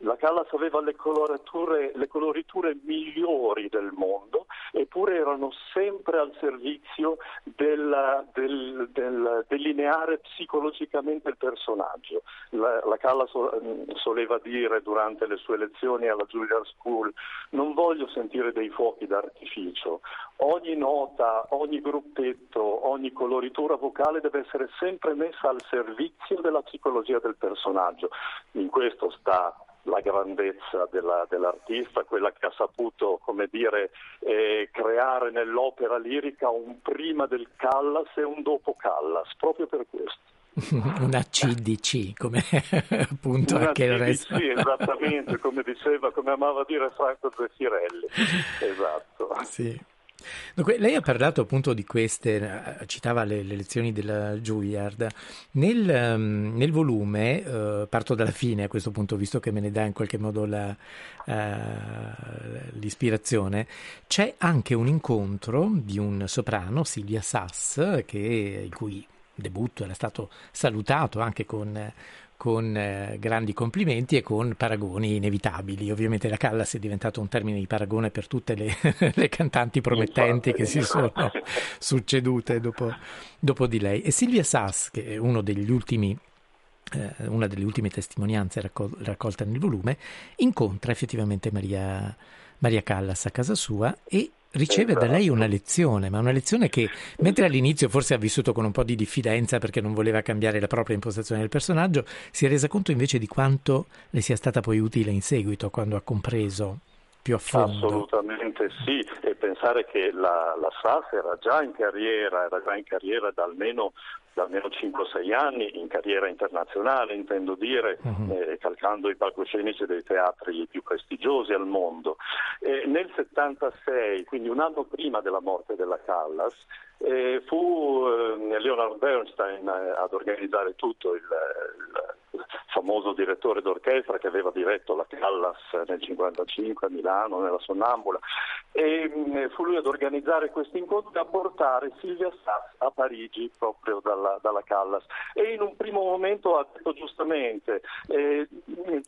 La Callas aveva le le coloriture migliori del mondo, eppure erano sempre al servizio del, del- del delineare psicologicamente il personaggio. La, la Callas eh, soleva dire durante le sue lezioni alla Juilliard School non voglio sentire dei fuochi d'artificio, ogni nota, ogni gruppetto, ogni coloritura vocale deve essere sempre messa al servizio della psicologia del personaggio. In questo sta la grandezza della- dell'artista, quella che ha saputo, come dire, eh, creare nell'opera lirica un prima del Callas e un dopo Callas, proprio per questo. <laughs> Una CDC, come <laughs> appunto Una anche il CDC, resto. esattamente, come diceva, come amava dire Franco Zeffirelli. <laughs> Esatto. Sì. Dunque, lei ha parlato appunto di queste, eh, citava le, le lezioni della Juilliard. Nel, ehm, nel volume, eh, parto dalla fine a questo punto, visto che me ne dà in qualche modo la, eh, l'ispirazione, c'è anche un incontro di un soprano, Silvia Sass, che, il cui debutto era stato salutato anche con, con eh, grandi complimenti e con paragoni inevitabili. Ovviamente la Callas è diventato un termine di paragone per tutte le, <laughs> le cantanti promettenti che si sono <laughs> succedute dopo, dopo di lei. E Silvia Sass, che è uno degli ultimi eh, una delle ultime testimonianze raccol- raccolte nel volume, incontra effettivamente Maria, Maria Callas a casa sua e riceve da lei una lezione, ma una lezione che mentre all'inizio forse ha vissuto con un po' di diffidenza perché non voleva cambiare la propria impostazione del personaggio, si è resa conto invece di quanto le sia stata poi utile in seguito, quando ha compreso più a fondo. Assolutamente sì, e pensare che la, la SAS era già in carriera, era già in carriera da almeno, da almeno 5-6 anni, in carriera internazionale intendo dire, eh, calcando i palcoscenici dei teatri più prestigiosi al mondo. E nel 76, quindi un anno prima della morte della Callas, eh, fu eh, Leonard Bernstein eh, ad organizzare tutto il, il famoso direttore d'orchestra che aveva diretto la Callas nel 55 a Milano, nella Sonnambula, e mh, fu lui ad organizzare questo incontro e a portare Silvia Sass a Parigi proprio dalla, dalla Callas. E in un primo momento ha detto giustamente, eh, mh,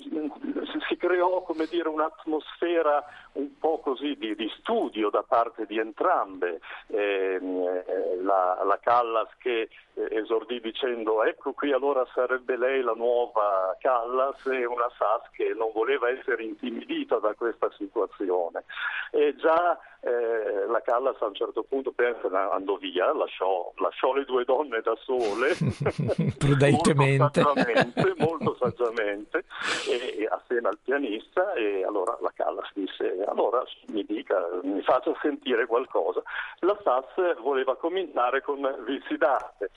si creò come dire, un'atmosfera un po' così di, di studio da parte di entrambe. Ehm, eh, la, la Callas che eh, esordì dicendo ecco qui allora sarebbe lei la nuova Callas e una Sass che non voleva essere intimidita da questa situazione. E già eh, la Callas a un certo punto andò via, lasciò, lasciò le due donne da sole <laughs> Prudentemente. molto saggiamente, molto saggiamente e, e assieme al pianista e allora la Callas disse allora mi dica, mi faccia sentire qualcosa. La Sass voleva cominciare con Vizi d'arte.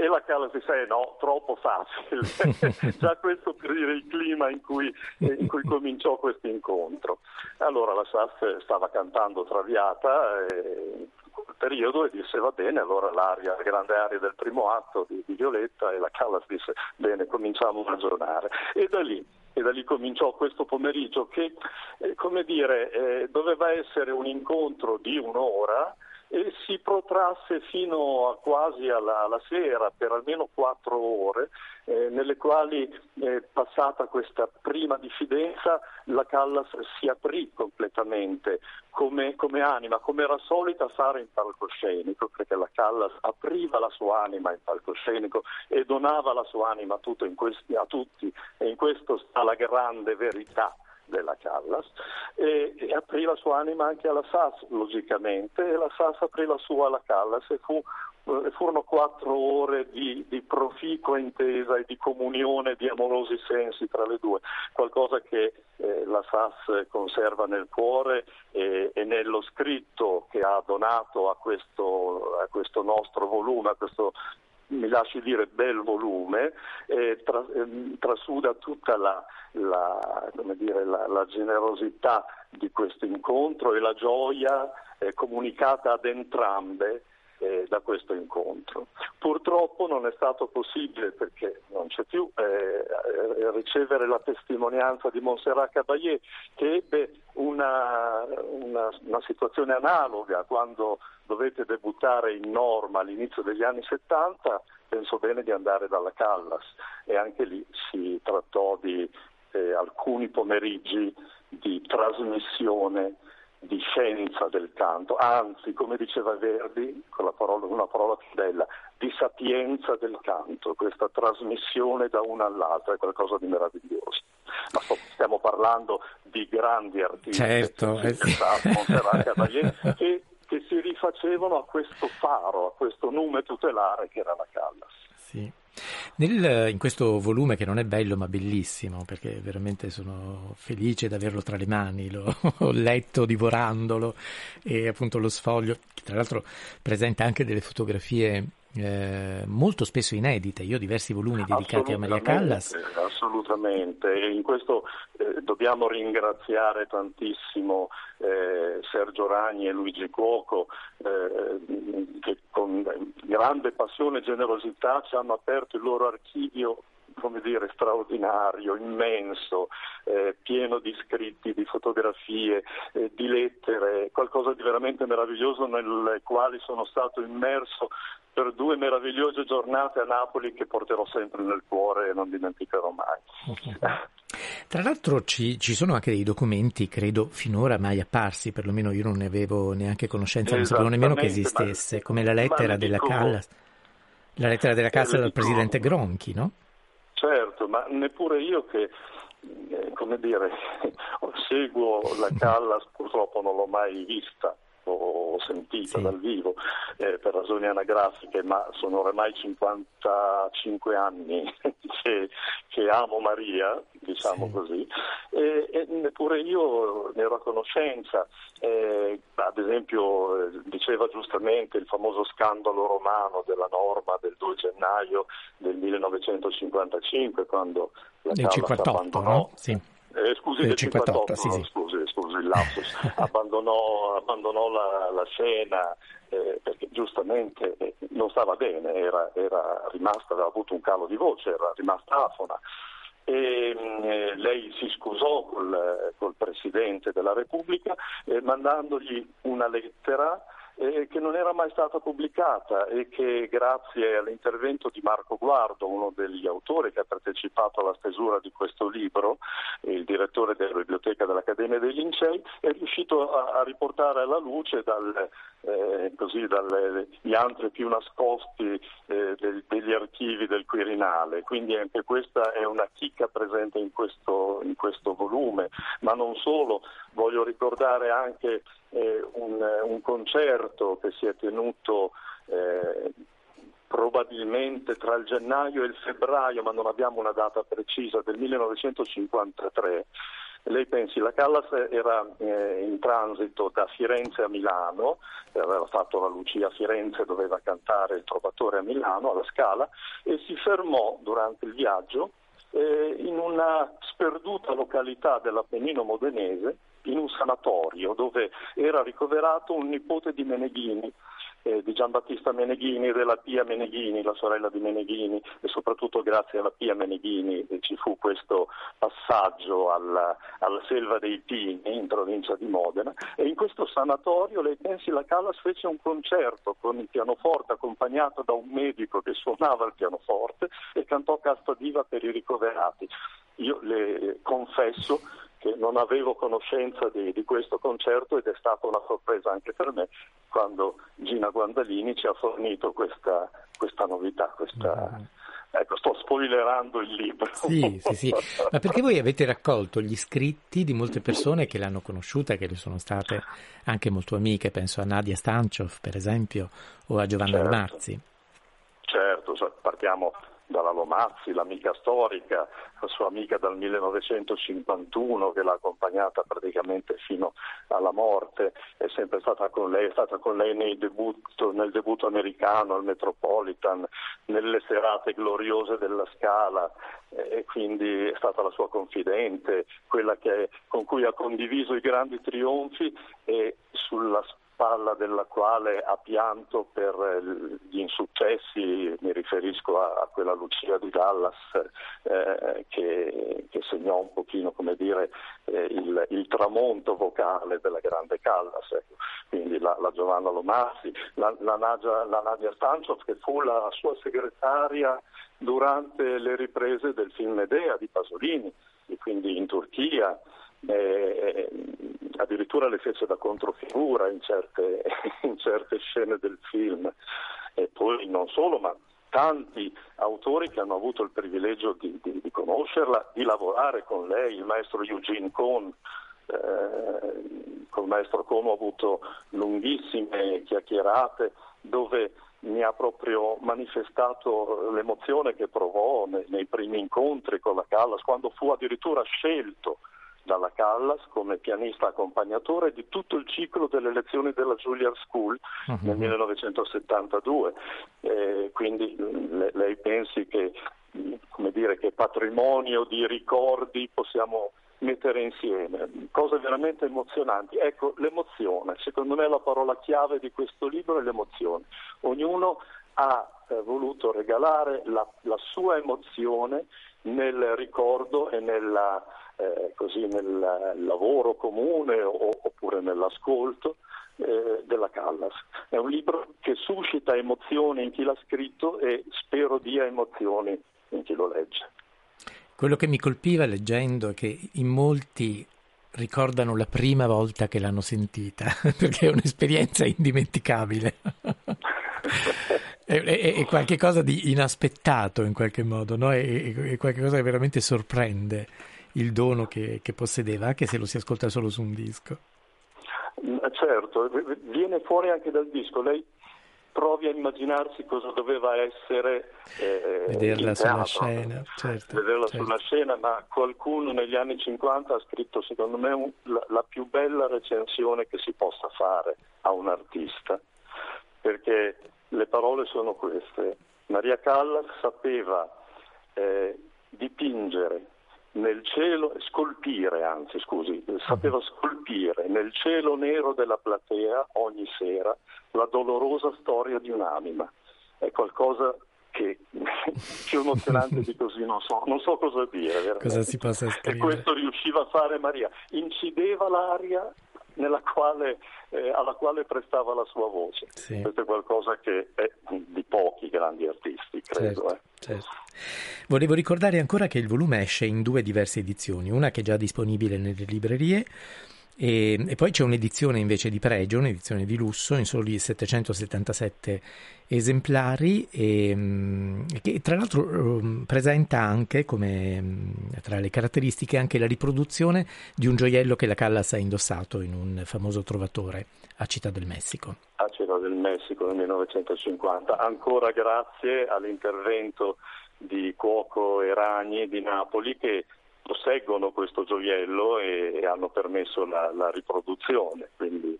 E la Callas disse: eh no, troppo facile. <laughs> Già questo per dire il clima in cui, in cui cominciò questo incontro. Allora la Sass stava cantando Traviata eh, in quel periodo e disse: Va bene, allora l'aria, la grande aria del primo atto di, di Violetta. E la Callas disse: Bene, cominciamo a ragionare. E da lì e da lì cominciò questo pomeriggio che, eh, come dire, eh, doveva essere un incontro di un'ora e si protrasse fino a quasi alla, alla sera per almeno quattro ore, eh, nelle quali eh, passata questa prima diffidenza la Callas si aprì completamente come, come anima, come era solita fare in palcoscenico, perché la Callas apriva la sua anima in palcoscenico e donava la sua anima a, in questi- a tutti e in questo sta la grande verità della Callas e, e aprì la sua anima anche alla SAS logicamente e la SAS aprì la sua alla Callas e fu eh, furono quattro ore di, di proficua intesa e di comunione di amorosi sensi tra le due, qualcosa che eh, la SAS conserva nel cuore e, e nello scritto che ha donato a questo, a questo nostro volume, a questo mi lasci dire bel volume, eh, tra- ehm, trasuda tutta la, la, dire, la- la generosità di questo incontro e la gioia eh, comunicata ad entrambe eh, da questo incontro. Purtroppo non è stato possibile, perché non c'è più, eh, eh, ricevere la testimonianza di Montserrat Caballé, che ebbe una, una- una situazione analoga quando dovete debuttare in norma all'inizio degli anni 70, penso bene di andare dalla Callas e anche lì si trattò di eh, alcuni pomeriggi di trasmissione di scienza del canto, anzi, come diceva Verdi, con la parola- una parola più bella, di sapienza del canto, questa trasmissione da una all'altra è qualcosa di meraviglioso. Ma stiamo parlando di grandi artisti, Certo, eh sì. <laughs> Che, che si rifacevano a questo faro, a questo nume tutelare che era la Callas. Sì. Nel- in questo volume che non è bello ma bellissimo perché veramente sono felice di averlo tra le mani, l'ho <laughs> ho letto divorandolo e appunto lo sfoglio, che tra l'altro presenta anche delle fotografie eh, molto spesso inedite. Io ho diversi volumi dedicati a Maria Callas. Assolutamente, e in questo eh, dobbiamo ringraziare tantissimo eh, Sergio Ragni e Luigi Cuoco eh, che con grande passione e generosità ci hanno aperto il loro archivio come dire, straordinario, immenso, eh, pieno di scritti, di fotografie, eh, di lettere, qualcosa di veramente meraviglioso nelle quali sono stato immerso per due meravigliose giornate a Napoli che porterò sempre nel cuore e non dimenticherò mai. Tra l'altro ci, ci sono anche dei documenti, credo finora mai apparsi, perlomeno io non ne avevo neanche conoscenza, non sapevo nemmeno che Esattamente, ma- esistesse, come la lettera della dico- Callas, la lettera della Callas Eh, le al dico- presidente Gronchi, no? Certo, ma neppure io che, eh, come dire, <laughs> seguo la <laughs> Callas, purtroppo non l'ho mai vista o sentita dal vivo eh, per ragioni anagrafiche, ma sono ormai 55 anni <laughs> che, che amo Maria, diciamo così, e, e neppure io ne ero a conoscenza. Eh, ad esempio, eh, diceva giustamente il famoso scandalo romano della norma del 2 gennaio del 1955, quando la Del Callas 58, abbandonò no? Sì. Eh, scusi, Del del 58, 58, sì, sì. scusi, scusi il lapsus, <laughs> abbandonò, abbandonò la, la scena eh, perché giustamente eh, non stava bene, era, era rimasta, aveva avuto un calo di voce, era rimasta afona. E, mh, eh, lei si scusò col, col Presidente della Repubblica eh, mandandogli una lettera eh, che non era mai stata pubblicata e che grazie all'intervento di Marco Guardo, uno degli autori che ha partecipato alla stesura di questo libro, il direttore della biblioteca dell'Accademia dei Lincei, è riuscito a, a riportare alla luce dal, eh, così, dagli antri più nascosti eh, del- degli archivi del Quirinale. Quindi anche questa è una chicca presente in questo, in questo volume, ma non solo, voglio ricordare anche eh, un, un concerto che si è tenuto eh, probabilmente tra il gennaio e il febbraio, ma non abbiamo una data precisa, del 1953. Lei pensi, la Callas era eh, in transito da Firenze a Milano, aveva fatto la Lucia a Firenze, doveva cantare il Trovatore a Milano, alla Scala, e si fermò durante il viaggio eh, in una sperduta località dell'Appennino modenese, in un sanatorio dove era ricoverato un nipote di Meneghini eh, di Giambattista Meneghini della Pia Meneghini, la sorella di Meneghini, e soprattutto grazie alla Pia Meneghini eh, ci fu questo passaggio alla, alla Selva dei Pini in provincia di Modena e in questo sanatorio lei pensi la Callas fece un concerto con il pianoforte accompagnato da un medico che suonava il pianoforte e cantò Casta Diva per i ricoverati. Io le confesso che non avevo conoscenza di, di, questo concerto ed è stata una sorpresa anche per me quando Gina Guandalini ci ha fornito questa, questa novità, questa, mm. Ecco, sto spoilerando il libro. Sì, sì, sì. <laughs> Ma perché voi avete raccolto gli scritti di molte persone che l'hanno conosciuta, che le sono state anche molto amiche, penso a Nadia Stanchov, per esempio, o a Giovanna certo. Marzi. Certo, partiamo dalla Lomazzi, l'amica storica, la sua amica dal 1951 che l'ha accompagnata praticamente fino alla morte, è sempre stata con lei, è stata con lei debutto, nel debutto americano al Metropolitan, nelle serate gloriose della Scala e quindi è stata la sua confidente, quella che, con cui ha condiviso i grandi trionfi e sulla spalla della quale ha pianto per gli insuccessi, mi riferisco a, a quella Lucia di Dallas eh, che, che, segnò un pochino dire, eh, il, il, tramonto vocale della grande Callas, ecco. quindi la, la, Giovanna Lomazzi, la, la, Nadia, la Nadia Stanchov che fu la sua segretaria durante le riprese del film Medea di Pasolini, e quindi in Turchia eh, addirittura le fece da controfigura in certe, <laughs> in certe scene del film. E poi non solo, ma tanti autori che hanno avuto il privilegio di, di, di conoscerla, di lavorare con lei, il maestro Eugene Cohn, eh, il maestro Cohn ho avuto lunghissime chiacchierate dove mi ha proprio manifestato l'emozione che provò nei, nei primi incontri con la Callas, quando fu addirittura scelto dalla Callas come pianista accompagnatore di tutto il ciclo delle lezioni della Juilliard School uh-huh. nel 1972. Eh, quindi le, lei pensi che, come dire, che patrimonio di ricordi possiamo mettere insieme, cose veramente emozionanti. Ecco, l'emozione, secondo me la parola chiave di questo libro è l'emozione. Ognuno ha eh, voluto regalare la, la, sua emozione nel ricordo e nella, eh, così, nel lavoro comune o, oppure nell'ascolto eh, della Callas. È un libro che suscita emozioni in chi l'ha scritto e spero dia emozioni in chi lo legge. Quello che mi colpiva leggendo è che in molti ricordano la prima volta che l'hanno sentita, <laughs> perché è un'esperienza indimenticabile. <laughs> è, qualcosa di inaspettato in qualche modo, no? è, è qualcosa che veramente sorprende il dono che, che possedeva, anche se lo si ascolta solo su un disco. Certo, viene fuori anche dal disco. Lei provi a immaginarsi cosa doveva essere eh, vederla sulla scena, certo, vederla certo. sulla scena, ma qualcuno negli anni 50 ha scritto secondo me un, la, la, più bella recensione che si possa fare a un artista, perché le parole sono queste. Maria Callas sapeva eh, dipingere nel cielo, scolpire anzi scusi, sapeva scolpire nel cielo nero della platea ogni sera la dolorosa storia di un'anima. È qualcosa che <laughs> più emozionante di così non so, non so cosa dire. Veramente. Cosa si possa scrivere? E questo riusciva a fare Maria, incideva l'aria quale, eh, alla quale prestava la sua voce. Sì. Questo è qualcosa che è di pochi grandi artisti, credo. Certo, eh. certo. Volevo ricordare ancora che il volume esce in due diverse edizioni, una che è già disponibile nelle librerie e, e, poi c'è un'edizione invece di pregio, un'edizione di lusso in soli 777 esemplari e, mm, che tra l'altro um, presenta anche come tra le caratteristiche anche la riproduzione di un gioiello che la Callas ha indossato in un famoso trovatore a Città del Messico. A Città del Messico nel 1950, ancora grazie all'intervento di Cuoco e Ragni di Napoli che posseggono questo gioiello e, e hanno permesso la, la riproduzione. Quindi,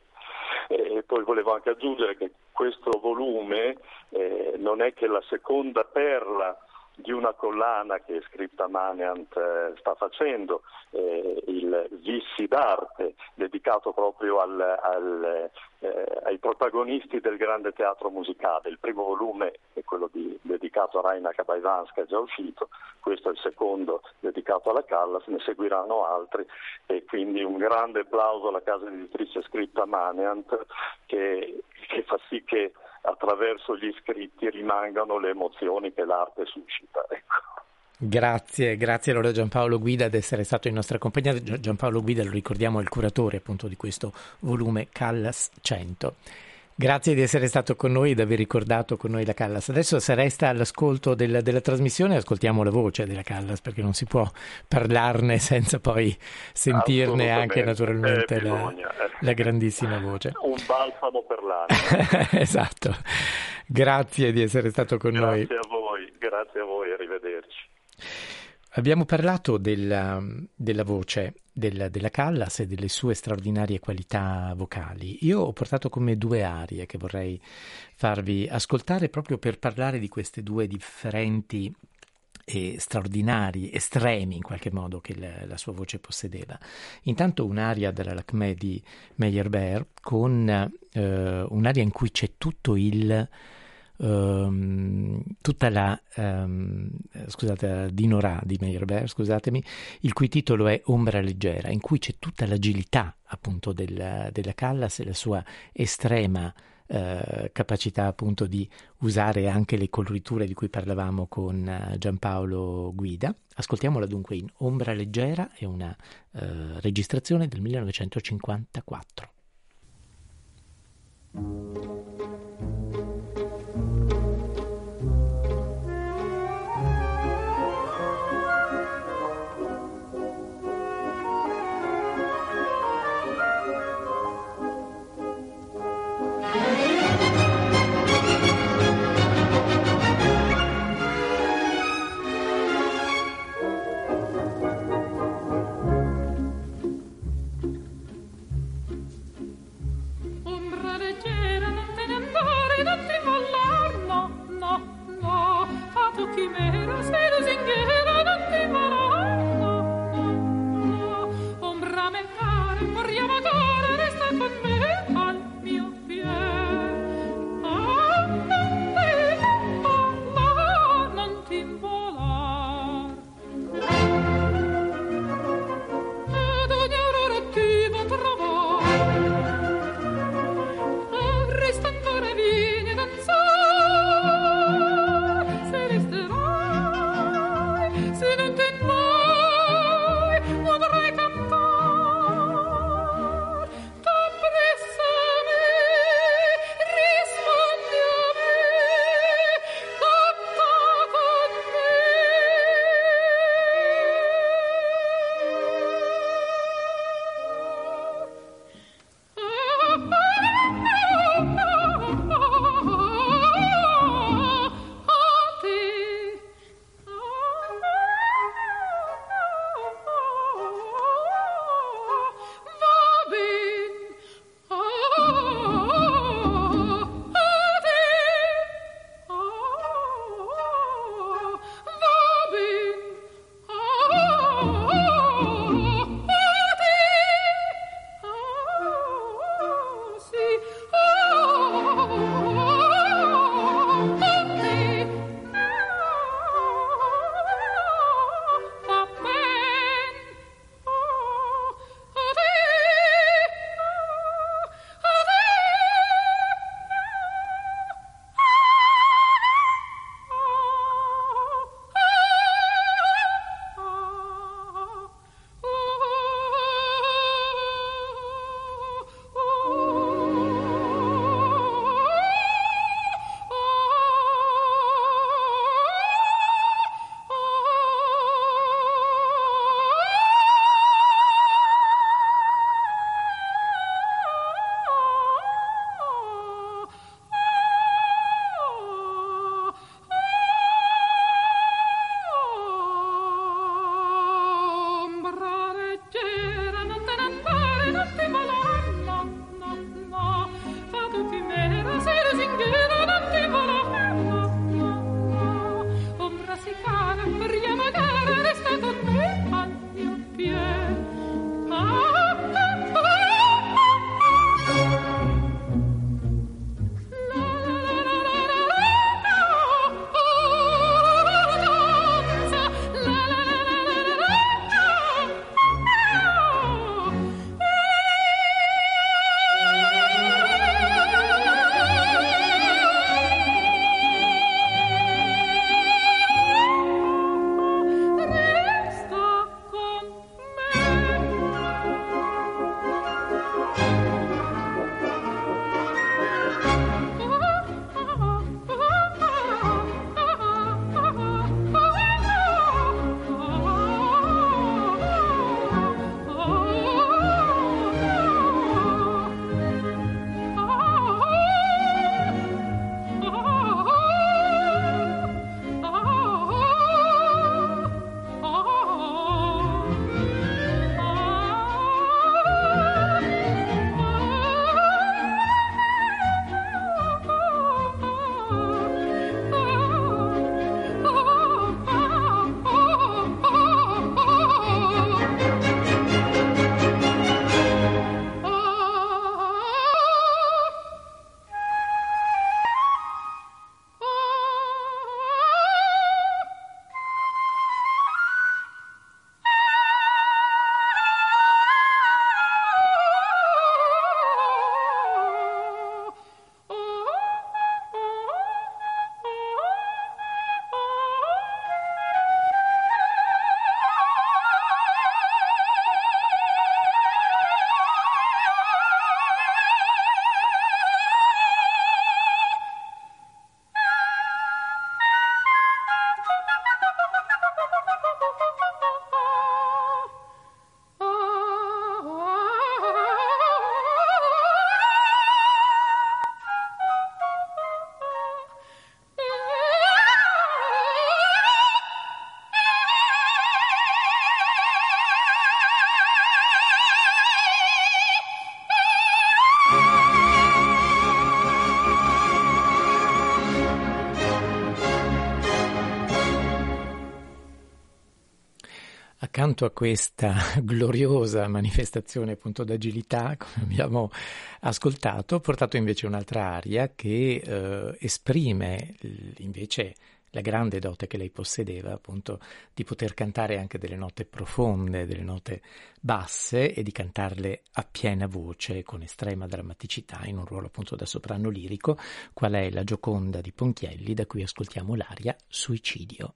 e poi volevo anche aggiungere che questo volume eh, non è che la seconda perla di una collana che Scripta Maniant eh, sta facendo, eh, il Vissi d'arte, dedicato proprio al, al, eh, ai protagonisti del grande teatro musicale. Il primo volume è quello di, dedicato a Raina Kabaivanska, già uscito, questo è il secondo dedicato alla Callas, ne seguiranno altri e quindi un grande applauso alla casa editrice scritta Maneant che, che fa sì che attraverso gli scritti rimangano le emozioni che l'arte suscita. <laughs> Ecco. Grazie, grazie allora Giampaolo Guida ad essere stato in nostra compagnia. Gi- Giampaolo Guida, lo ricordiamo, è il curatore appunto di questo volume Callas 100. Grazie di essere stato con noi e di aver ricordato con noi la Callas. Adesso se resta all'ascolto del- della trasmissione ascoltiamo la voce della Callas perché non si può parlarne <laughs> senza poi sentirne anche naturalmente Eh, la, eh. la grandissima voce. <laughs> Un balsamo per l'anima. <laughs> esatto. Grazie di essere stato con noi. Grazie a voi, grazie a voi, arrivederci. Abbiamo parlato della, della voce del- della Callas e delle sue straordinarie qualità vocali. Io ho portato con me due arie che vorrei farvi ascoltare proprio per parlare di queste due differenti e straordinari, estremi in qualche modo che la, la sua voce possedeva. Intanto un'aria della Lacmé di Meyerbeer con eh, un'aria in cui c'è tutto il ehm, tutta la ehm, scusate di Nora di Meyerbeer scusatemi il cui titolo è Ombra leggera in cui c'è tutta l'agilità appunto del- della Callas e la sua estrema eh, capacità appunto di usare anche le coloriture di cui parlavamo con eh, Giampaolo Guida. Ascoltiamola dunque in Ombra leggera è una eh, registrazione del 1954 accanto a questa <laughs> gloriosa manifestazione appunto d'agilità, come abbiamo ascoltato, ho portato invece un'altra aria che eh, esprime invece la grande dote che lei possedeva, appunto, di poter cantare anche delle note profonde, delle note basse e di cantarle a piena voce, con estrema drammaticità, in un ruolo appunto da soprano lirico, qual è la Gioconda di Ponchielli, da cui ascoltiamo l'aria Suicidio.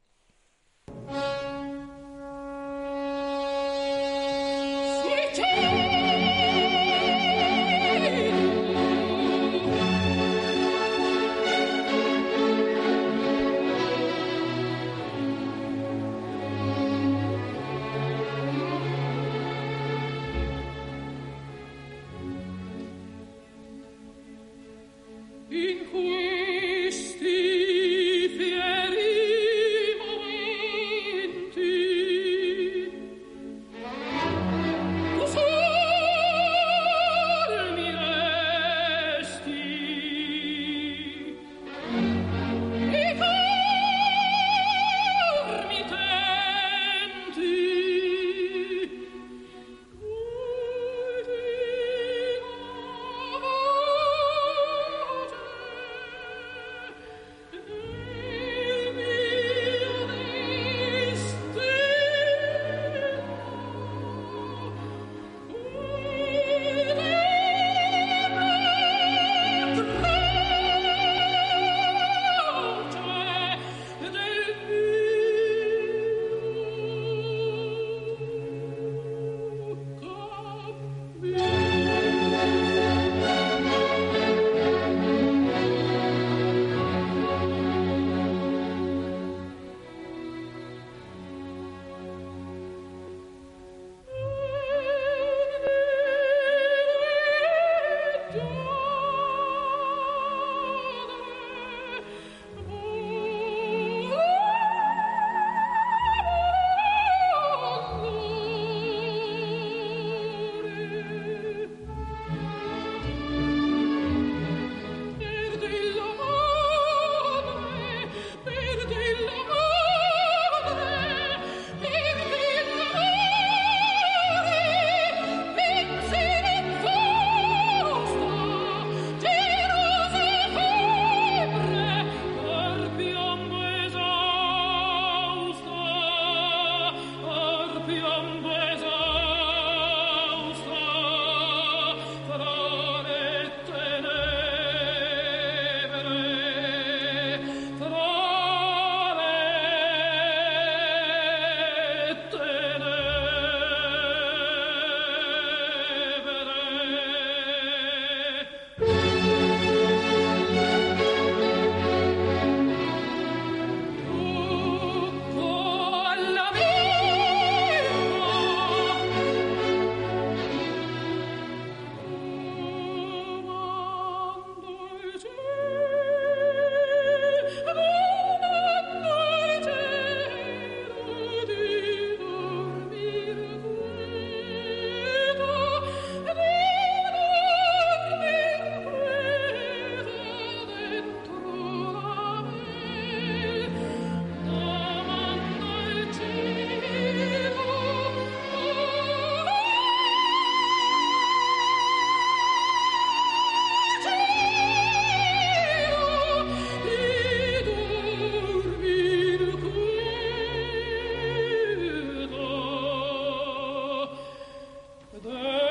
Yeah.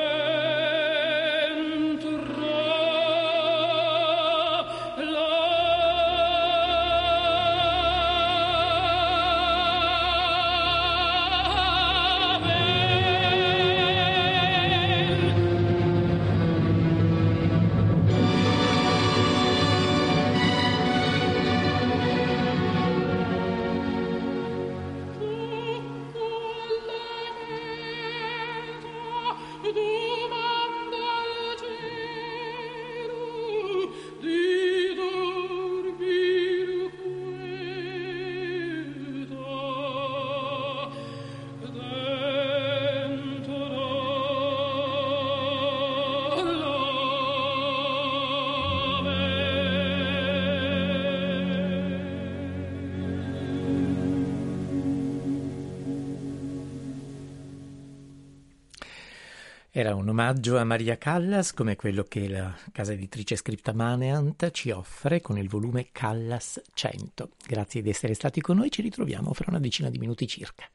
Era un omaggio a Maria Callas, come quello che la casa editrice Scripta Maneant ci offre con il volume Callas 100. Grazie di essere stati con noi, ci ritroviamo fra una decina di minuti circa.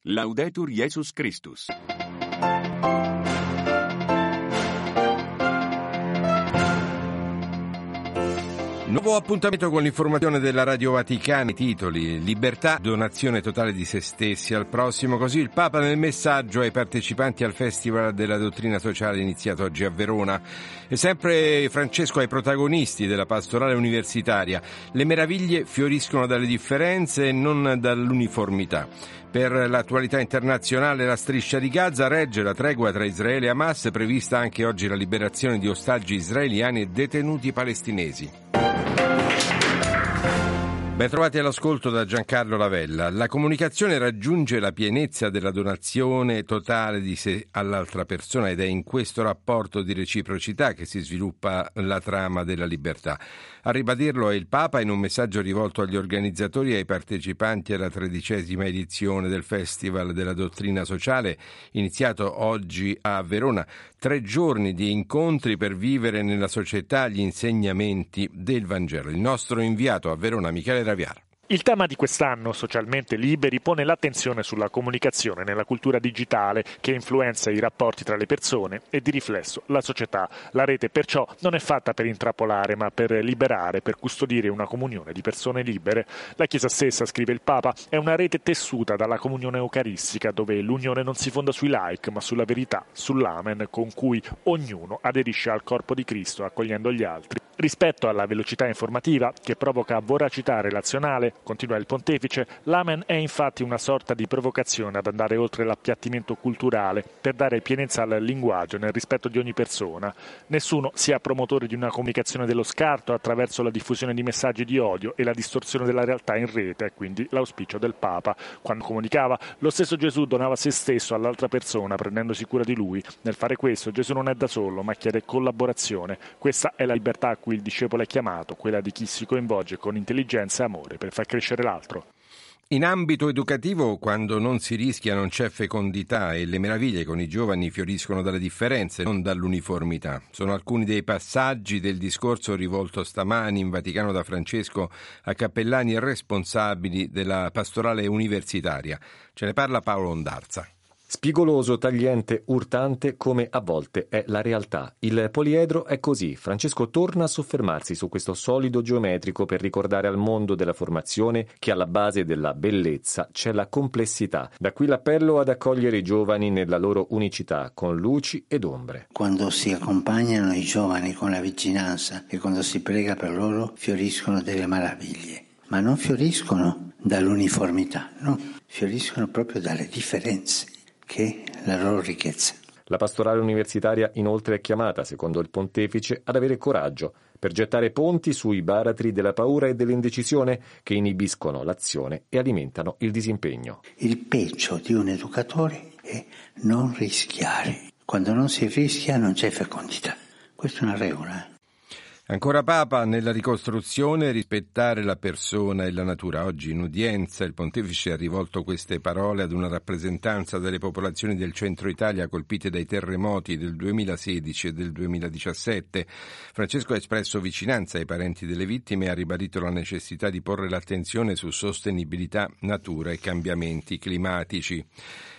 Laudetur Jesus Christus. Nuovo appuntamento con l'informazione della Radio Vaticana, i titoli Libertà, donazione totale di se stessi al prossimo, così il Papa nel messaggio ai partecipanti al Festival della Dottrina Sociale iniziato oggi a Verona. E sempre Francesco ai protagonisti della pastorale universitaria. Le meraviglie fioriscono dalle differenze e non dall'uniformità. Per l'attualità internazionale la striscia di Gaza regge la tregua tra Israele e Hamas, prevista anche oggi la liberazione di ostaggi israeliani e detenuti palestinesi. Ben trovati all'ascolto da Giancarlo Lavella. La comunicazione raggiunge la pienezza della donazione totale di sé all'altra persona ed è in questo rapporto di reciprocità che si sviluppa la trama della libertà. A ribadirlo è il Papa in un messaggio rivolto agli organizzatori e ai partecipanti alla tredicesima edizione del Festival della Dottrina Sociale, iniziato oggi a Verona. Tre giorni di incontri per vivere nella società gli insegnamenti del Vangelo. Il nostro inviato a Verona, Michele Raviar. Il tema di quest'anno, Socialmente Liberi, pone l'attenzione sulla comunicazione nella cultura digitale che influenza i rapporti tra le persone e di riflesso la società. La rete perciò non è fatta per intrappolare ma per liberare, per custodire una comunione di persone libere. La Chiesa stessa, scrive il Papa, è una rete tessuta dalla comunione eucaristica dove l'unione non si fonda sui like ma sulla verità, sull'amen con cui ognuno aderisce al corpo di Cristo accogliendo gli altri. Rispetto alla velocità informativa che provoca voracità relazionale, continua il pontefice, l'amen è infatti una sorta di provocazione ad andare oltre l'appiattimento culturale per dare pienezza al linguaggio nel rispetto di ogni persona. Nessuno sia promotore di una comunicazione dello scarto attraverso la diffusione di messaggi di odio e la distorsione della realtà in rete, quindi l'auspicio del Papa. Quando comunicava, lo stesso Gesù donava se stesso all'altra persona prendendosi cura di lui. Nel fare questo Gesù non è da solo, ma chiede collaborazione. Questa è la libertà a cui il discepolo è chiamato, quella di chi si coinvolge con intelligenza e amore per far crescere l'altro. In ambito educativo, quando non si rischia, non c'è fecondità e le meraviglie con i giovani fioriscono dalle differenze, non dall'uniformità. Sono alcuni dei passaggi del discorso rivolto stamani in Vaticano da Francesco a cappellani responsabili della pastorale universitaria. Ce ne parla Paolo Ondarza. Spigoloso, tagliente, urtante come a volte è la realtà. Il poliedro è così. Francesco torna a soffermarsi su questo solido geometrico per ricordare al mondo della formazione che alla base della bellezza c'è la complessità. Da qui l'appello ad accogliere i giovani nella loro unicità, con luci ed ombre. Quando si accompagnano i giovani con la vicinanza e quando si prega per loro, fioriscono delle meraviglie. Ma non fioriscono dall'uniformità, no, fioriscono proprio dalle differenze che la loro ricchezza. La pastorale universitaria inoltre è chiamata, secondo il pontefice, ad avere coraggio per gettare ponti sui baratri della paura e dell'indecisione che inibiscono l'azione e alimentano il disimpegno. Il peggio di un educatore è non rischiare. Quando non si rischia non c'è fecondità. Questa è una regola. Ancora Papa, nella ricostruzione rispettare la persona e la natura. Oggi in udienza il pontefice ha rivolto queste parole ad una rappresentanza delle popolazioni del centro Italia colpite dai terremoti del 2016 e del 2017. Francesco ha espresso vicinanza ai parenti delle vittime e ha ribadito la necessità di porre l'attenzione su sostenibilità, natura e cambiamenti climatici.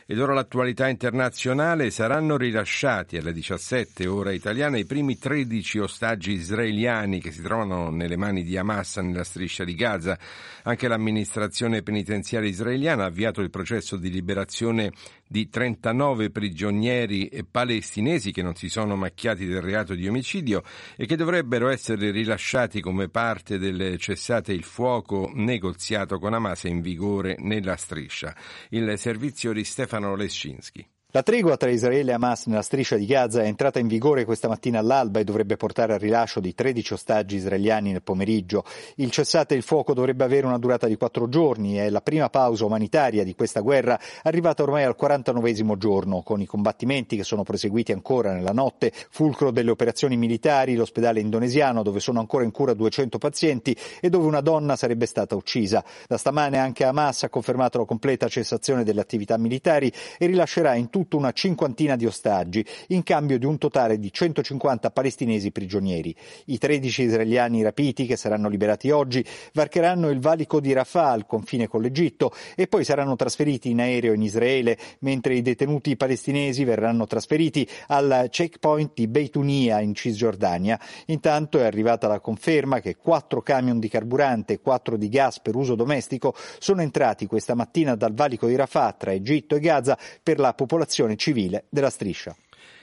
Ed ora l'attualità internazionale saranno rilasciati alle 17 ora italiana i primi 13 ostaggi israeliani che si trovano nelle mani di Hamas nella striscia di Gaza. Anche l'amministrazione penitenziaria israeliana ha avviato il processo di liberazione di 39 prigionieri palestinesi che non si sono macchiati del reato di omicidio e che dovrebbero essere rilasciati come parte del cessate il fuoco negoziato con Hamas in vigore nella striscia. Il servizio di Stefano Lescinski. La tregua tra Israele e Hamas nella striscia di Gaza è entrata in vigore questa mattina all'alba e dovrebbe portare al rilascio di 13 ostaggi israeliani nel pomeriggio. Il cessate il fuoco dovrebbe avere una durata di quattro giorni è la prima pausa umanitaria di questa guerra arrivata ormai al 49 giorno, con i combattimenti che sono proseguiti ancora nella notte, fulcro delle operazioni militari, l'ospedale indonesiano dove sono ancora in cura 200 pazienti e dove una donna sarebbe stata uccisa. Da stamane anche Hamas ha confermato la completa cessazione delle attività militari e rilascerà in tutto tutto una cinquantina di ostaggi, in cambio di un totale di 150 palestinesi prigionieri. I 13 israeliani rapiti, che saranno liberati oggi, varcheranno il valico di Rafah al confine con l'Egitto e poi saranno trasferiti in aereo in Israele, mentre i detenuti palestinesi verranno trasferiti al checkpoint di Beitunia in Cisgiordania. Intanto è arrivata la conferma che quattro camion di carburante e quattro di gas per uso domestico sono entrati questa mattina dal valico di Rafah tra Egitto e Gaza per la popolazione civile della striscia.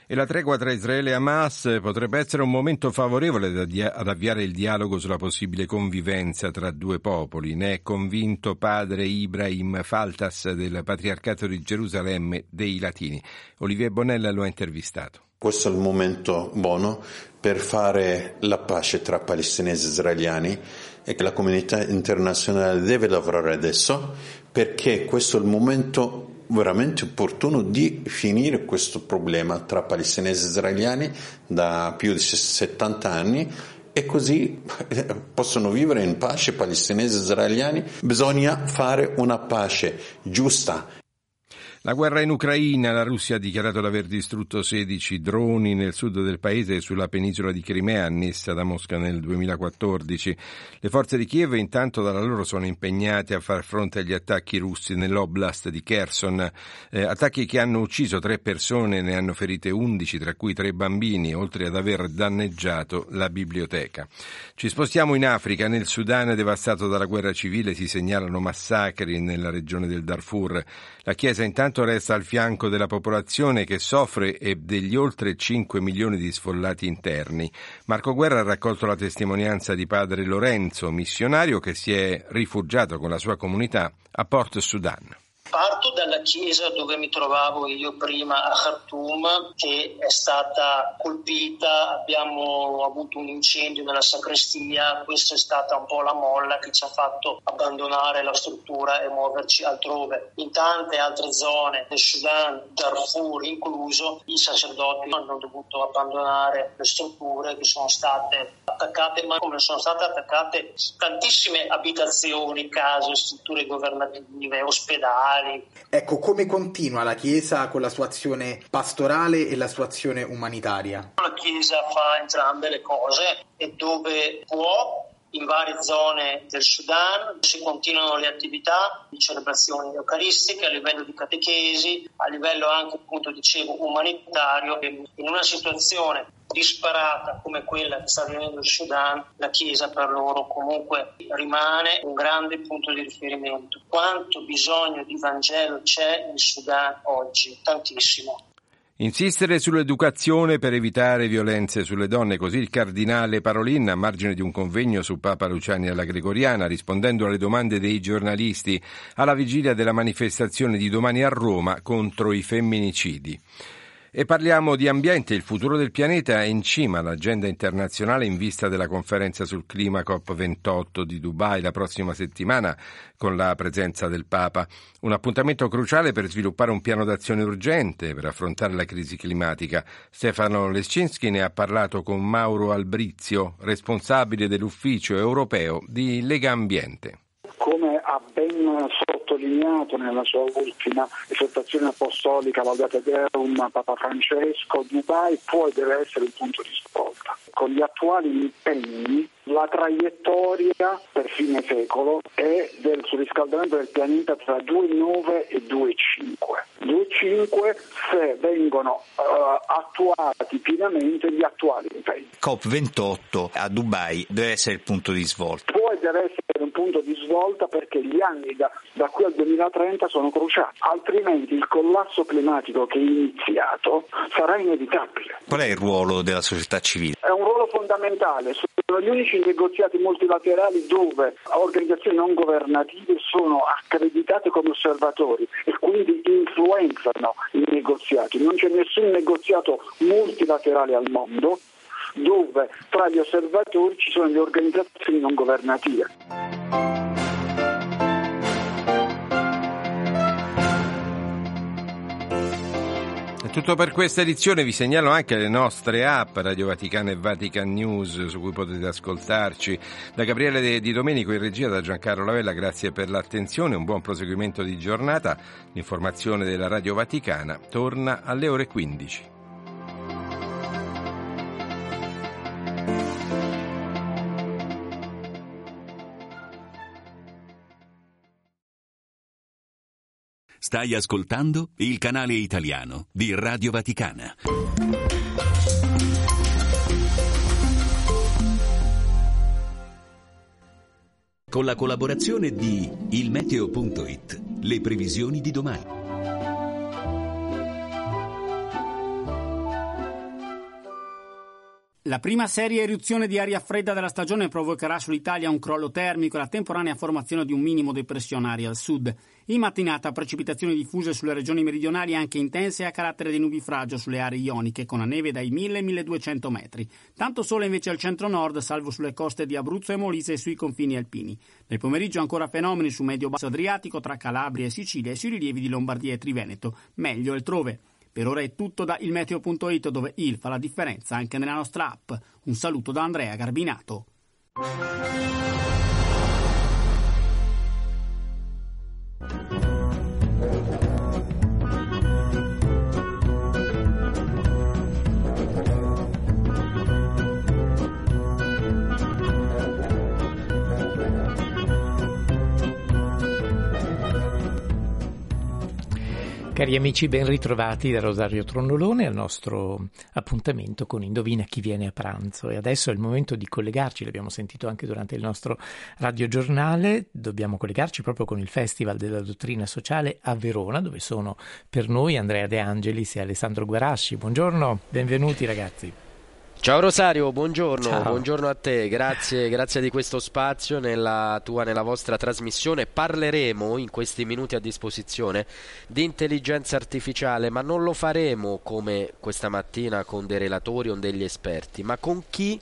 E la tregua tra Israele e Hamas potrebbe essere un momento favorevole ad avviare il dialogo sulla possibile convivenza tra due popoli. Ne è convinto padre Ibrahim Faltas del Patriarcato di Gerusalemme dei Latini. Olivier Bonella lo ha intervistato. Questo è il momento buono per fare la pace tra palestinesi e israeliani e che la comunità internazionale deve lavorare adesso perché questo è il momento veramente opportuno di finire questo problema tra palestinesi e israeliani da più di 70 anni e così <laughs> possono vivere in pace palestinesi e israeliani. Bisogna fare una pace giusta la guerra in Ucraina, la Russia ha dichiarato di aver distrutto 16 droni nel sud del paese e sulla penisola di Crimea annessa da Mosca nel 2014. Le forze di Kiev intanto dalla loro sono impegnate a far fronte agli attacchi russi nell'oblast di Kherson, eh, attacchi che hanno ucciso tre persone e ne hanno ferite 11, tra cui tre bambini, oltre ad aver danneggiato la biblioteca. Ci spostiamo in Africa, nel Sudan devastato dalla guerra civile si segnalano massacri nella regione del Darfur. La Chiesa intanto resta al fianco della popolazione che soffre e degli oltre 5 milioni di sfollati interni. Marco Guerra ha raccolto la testimonianza di padre Lorenzo, missionario che si è rifugiato con la sua comunità a Port Sudan. Parto dalla chiesa dove mi trovavo io prima a Khartoum, che è stata colpita, abbiamo avuto un incendio nella sacrestia, questa è stata un po' la molla che ci ha fatto abbandonare la struttura e muoverci altrove. In tante altre zone del Sudan, Darfur incluso, i sacerdoti hanno dovuto abbandonare le strutture che sono state attaccate, ma come sono state attaccate tantissime abitazioni, case, strutture governative, ospedali, Ecco, come continua la Chiesa con la sua azione pastorale e la sua azione umanitaria? La Chiesa fa entrambe le cose e dove può in varie zone del Sudan si continuano le attività di celebrazioni eucaristiche a livello di catechesi, a livello anche appunto dicevo umanitario in una situazione disparata come quella che sta vivendo il Sudan, la Chiesa per loro comunque rimane un grande punto di riferimento. Quanto bisogno di Vangelo c'è in Sudan oggi? Tantissimo. Insistere sull'educazione per evitare violenze sulle donne, così il cardinale Parolin a margine di un convegno su Papa Luciani alla Gregoriana, rispondendo alle domande dei giornalisti alla vigilia della manifestazione di domani a Roma contro i femminicidi. E parliamo di ambiente. Il futuro del pianeta è in cima all'agenda internazionale in vista della conferenza sul clima COP28 di Dubai la prossima settimana con la presenza del Papa. Un appuntamento cruciale per sviluppare un piano d'azione urgente per affrontare la crisi climatica. Stefano Lescinski ne ha parlato con Mauro Albrizio, responsabile dell'ufficio europeo di Lega Ambiente. Come ha ben sottolineato nella sua ultima esortazione apostolica Laudate Deum Papa Francesco, Dubai può e deve essere il punto di svolta. Con gli attuali impegni la traiettoria per fine secolo è del surriscaldamento del pianeta tra 2,9 e 2,5. 2,5 se vengono uh, attuati pienamente gli attuali impegni. COP28 a Dubai deve essere il punto di svolta. Può e deve essere un punto di svolta perché gli anni da, da qui al 2030 sono cruciali, altrimenti il collasso climatico che è iniziato sarà inevitabile. Qual è il ruolo della società civile? È un ruolo fondamentale, sono gli unici negoziati multilaterali dove organizzazioni non governative sono accreditate come osservatori e quindi influenzano i negoziati. Non c'è nessun negoziato multilaterale al mondo dove tra gli osservatori ci sono le organizzazioni non governative. Tutto per questa edizione, vi segnalo anche le nostre app Radio Vaticana e Vatican News su cui potete ascoltarci. Da Gabriele Di Domenico in regia, da Giancarlo Lavella, grazie per l'attenzione, un buon proseguimento di giornata. L'informazione della Radio Vaticana torna alle ore 15. Stai ascoltando il canale italiano di Radio Vaticana. Con la collaborazione di ilmeteo.it, le previsioni di domani. La prima seria eruzione di aria fredda della stagione provocherà sull'Italia un crollo termico e la temporanea formazione di un minimo depressionare al sud. In mattinata precipitazioni diffuse sulle regioni meridionali anche intense a carattere di nubifragio sulle aree ioniche con la neve dai 1000 ai 1200 metri. Tanto sole invece al centro-nord, salvo sulle coste di Abruzzo e Molise e sui confini alpini. Nel pomeriggio ancora fenomeni su medio-basso Adriatico tra Calabria e Sicilia e sui rilievi di Lombardia e Triveneto. Meglio altrove. Per ora è tutto da ilmeteo.it dove il fa la differenza anche nella nostra app. Un saluto da Andrea Garbinato. Cari amici, ben ritrovati da Rosario Tronnolone al nostro appuntamento con Indovina chi viene a pranzo. E adesso è il momento di collegarci, l'abbiamo sentito anche durante il nostro radiogiornale, dobbiamo collegarci proprio con il Festival della Dottrina Sociale a Verona, dove sono per noi Andrea De Angelis e Alessandro Guarasci. Buongiorno, benvenuti ragazzi. Ciao Rosario, buongiorno, Ciao. buongiorno a te, grazie, grazie di questo spazio nella tua, nella vostra trasmissione. Parleremo in questi minuti a disposizione di intelligenza artificiale, ma non lo faremo come questa mattina con dei relatori o degli esperti, ma con chi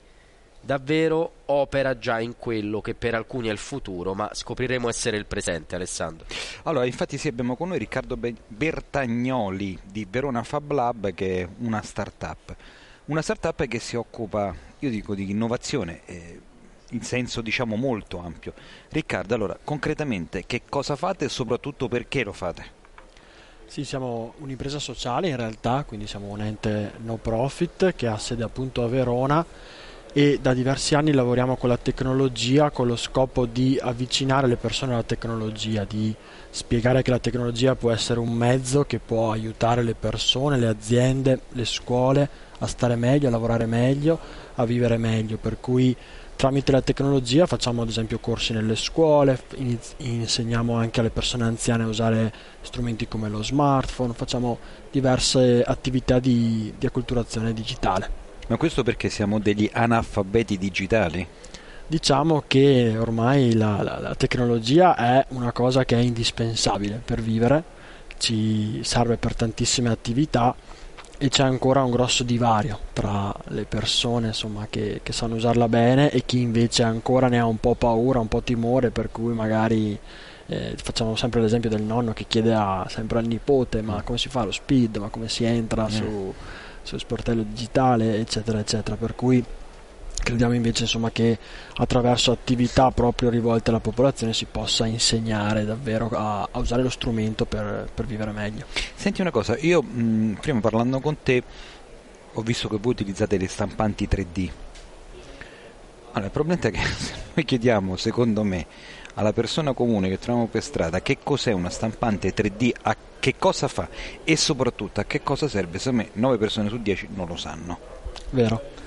davvero opera già in quello che per alcuni è il futuro, ma scopriremo essere il presente, Alessandro. Allora, infatti sì, abbiamo con noi Riccardo Be- Bertagnoli di Verona Fab Lab, che è una startup. Una startup che si occupa, io dico, di innovazione eh, in senso diciamo molto ampio. Riccardo, allora, concretamente che cosa fate e soprattutto perché lo fate? Sì, siamo un'impresa sociale in realtà, quindi siamo un ente no profit che ha sede appunto a Verona e da diversi anni lavoriamo con la tecnologia con lo scopo di avvicinare le persone alla tecnologia, di spiegare che la tecnologia può essere un mezzo che può aiutare le persone, le aziende, le scuole a stare meglio, a lavorare meglio, a vivere meglio, per cui tramite la tecnologia facciamo ad esempio corsi nelle scuole, insegniamo anche alle persone anziane a usare strumenti come lo smartphone, facciamo diverse attività di, di acculturazione digitale. Ma questo perché siamo degli analfabeti digitali? Diciamo che ormai la, la- la tecnologia è una cosa che è indispensabile per vivere, ci serve per tantissime attività e c'è ancora un grosso divario tra le persone insomma, che, che sanno usarla bene e chi invece ancora ne ha un po' paura, un po' timore, per cui magari eh, facciamo sempre l'esempio del nonno che chiede a- sempre al nipote ma come si fa lo speed, ma come si entra Mm. su, sul sportello digitale, eccetera, eccetera. Per cui crediamo invece insomma, che attraverso attività proprio rivolte alla popolazione si possa insegnare davvero a, a usare lo strumento per, per vivere meglio. Senti una cosa, io mh, prima parlando con te ho visto che voi utilizzate le stampanti 3D. Allora, il problema è che <laughs> se noi chiediamo, secondo me, alla persona comune che troviamo per strada che cos'è una stampante 3D, a che cosa fa e soprattutto a che cosa serve, secondo me 9 persone su 10 non lo sanno. Vero?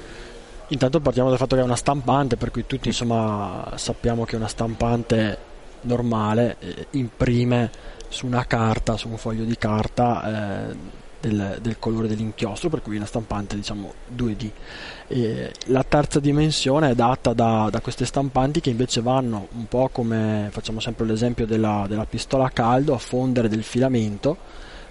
Intanto partiamo dal fatto che è una stampante, per cui tutti insomma sappiamo che una stampante normale eh, imprime su una carta, su un foglio di carta eh, del, del colore dell'inchiostro, per cui la stampante diciamo 2D. E la terza dimensione è data da, da queste stampanti che invece vanno un po' come facciamo sempre l'esempio della, della pistola a caldo a fondere del filamento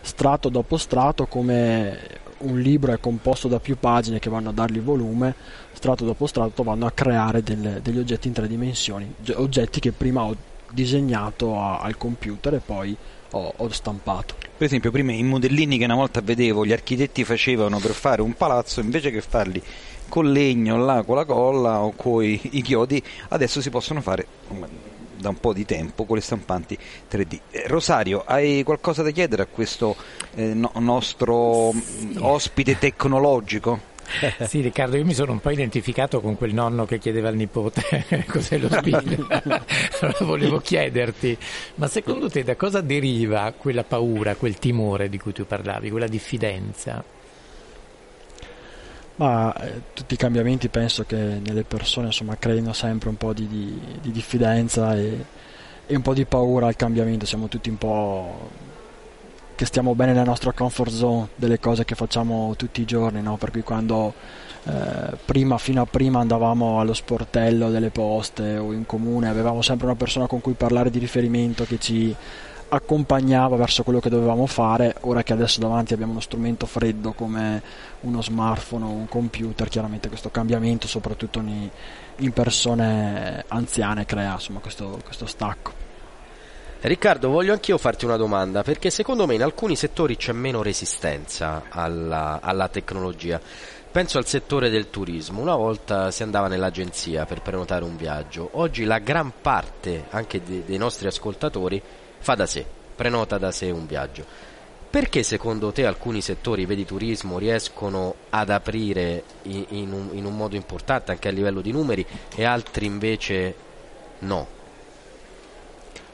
strato dopo strato come un libro è composto da più pagine che vanno a dargli volume, strato dopo strato vanno a creare delle- degli oggetti in tre dimensioni, Ge- oggetti che prima ho disegnato a- al computer e poi ho, ho stampato. Per esempio, prima i modellini che una volta vedevo gli architetti facevano per fare un palazzo, invece che farli con legno, là, con la colla o con i, chiodi, adesso si possono fare da un po' di tempo con le stampanti 3D. Eh, Rosario, hai qualcosa da chiedere a questo eh, no- nostro mm, ospite tecnologico? <laughs> Sì, Riccardo, io mi sono un po' identificato con quel nonno che chiedeva al nipote <laughs> cos'è lo spin. <laughs> allora volevo chiederti, ma secondo te da cosa deriva quella paura, quel timore di cui tu parlavi, quella diffidenza? Ma eh, tutti i cambiamenti penso che nelle persone insomma, creino sempre un po' di, di- di diffidenza e, e un po' di paura al cambiamento, siamo tutti un po' che stiamo bene nella nostra comfort zone delle cose che facciamo tutti i giorni, no? per cui quando eh, prima, fino a prima andavamo allo sportello delle poste o in comune, avevamo sempre una persona con cui parlare di riferimento che ci accompagnava verso quello che dovevamo fare, ora che adesso davanti abbiamo uno strumento freddo come uno smartphone o un computer, chiaramente questo cambiamento soprattutto in, persone anziane crea insomma, questo, questo stacco. Riccardo, voglio anch'io farti una domanda, perché secondo me in alcuni settori c'è meno resistenza alla, alla tecnologia. Penso al settore del turismo. Una volta si andava nell'agenzia per prenotare un viaggio, oggi la gran parte anche de- dei nostri ascoltatori fa da sé, prenota da sé un viaggio. Perché secondo te alcuni settori, vedi turismo, riescono ad aprire in un, in un modo importante anche a livello di numeri e altri invece no?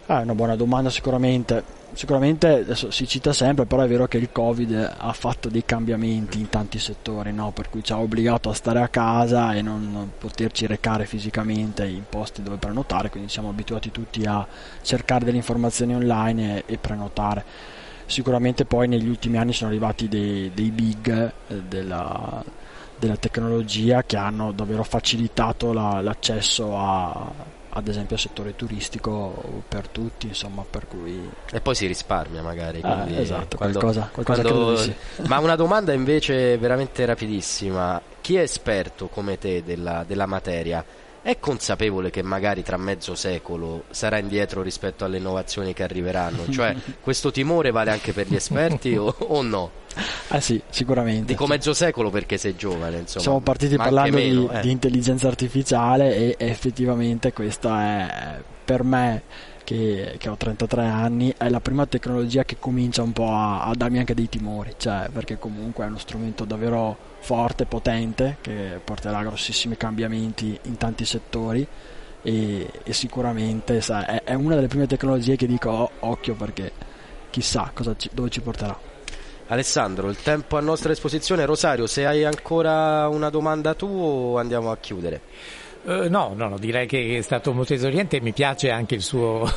Ah, è una buona domanda sicuramente. Sicuramente adesso si cita sempre, però è vero che il Covid ha fatto dei cambiamenti in tanti settori, no? per cui ci ha obbligato a stare a casa e non poterci recare fisicamente in posti dove prenotare, quindi siamo abituati tutti a cercare delle informazioni online e, e prenotare. Sicuramente poi negli ultimi anni sono arrivati dei, dei big eh, della, della tecnologia che hanno davvero facilitato la- l'accesso a, ad esempio al settore turistico per tutti, insomma, per cui E poi si risparmia magari. Ah, esatto, quando- qualcosa- qualcosa quando- sì. <laughs> Ma una domanda invece veramente rapidissima. Chi è esperto come te della, della materia è consapevole che magari tra mezzo secolo sarà indietro rispetto alle innovazioni che arriveranno? Cioè, <laughs> questo timore vale anche per gli esperti o, o no? Eh sì, sicuramente. Dico mezzo secolo perché sei giovane, insomma. Siamo partiti parlando meno, di, eh. di intelligenza artificiale e effettivamente questa è per me che, che ho 33 anni è la prima tecnologia che comincia un po' a, a darmi anche dei timori, cioè perché comunque è uno strumento davvero forte, potente, che porterà grossissimi cambiamenti in tanti settori e, e sicuramente sai, è, è una delle prime tecnologie che dico "Oh, occhio perché chissà ci- dove ci porterà. Alessandro, il tempo a nostra disposizione. Rosario, se hai ancora una domanda tu andiamo a chiudere? Eh, no, no, no, direi che è stato molto esauriente e mi piace anche il suo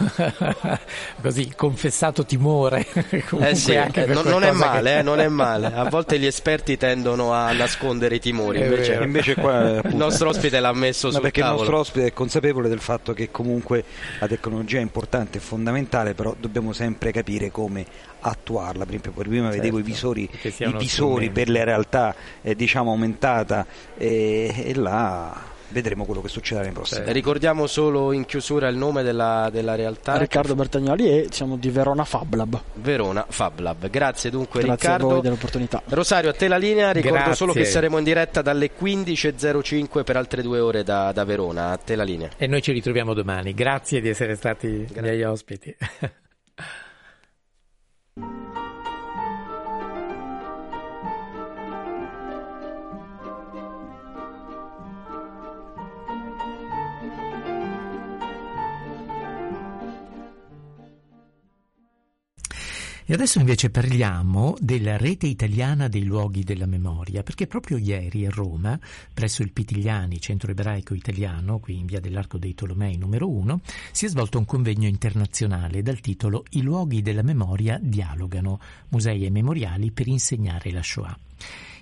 <laughs> così confessato timore. <laughs> Comunque Eh sì, anche eh, non, non è male, che- eh, non è <laughs> male. A volte gli esperti tendono a nascondere i timori, invece. Invece qua, il appunto, nostro ospite l'ha messo No, sul perché tavolo. il nostro ospite è consapevole del fatto che comunque la tecnologia è importante e fondamentale, però dobbiamo sempre capire come attuarla. Per esempio, prima Certo, vedevo i visori, che sia i visori per la realtà eh, diciamo aumentata e, e là vedremo quello che succederà nei prossimi anni. Ricordiamo solo in chiusura il nome della, della realtà. Riccardo Bertagnoli e siamo di Verona Fab Lab. Verona Fab Lab. Grazie dunque Grazie Riccardo. a voi dell'opportunità. Rosario, a te la linea. Ricordo Grazie. solo che saremo in diretta dalle 15.05 per altre due ore da, da Verona. A te la linea. E noi ci ritroviamo domani. Grazie di essere stati miei ospiti. E adesso invece parliamo della rete italiana dei luoghi della memoria, perché proprio ieri a Roma, presso il Pitigliani, centro ebraico italiano, qui in via dell'Arco dei Tolomei numero 1, si è svolto un convegno internazionale dal titolo I luoghi della memoria dialogano, musei e memoriali per insegnare la Shoah.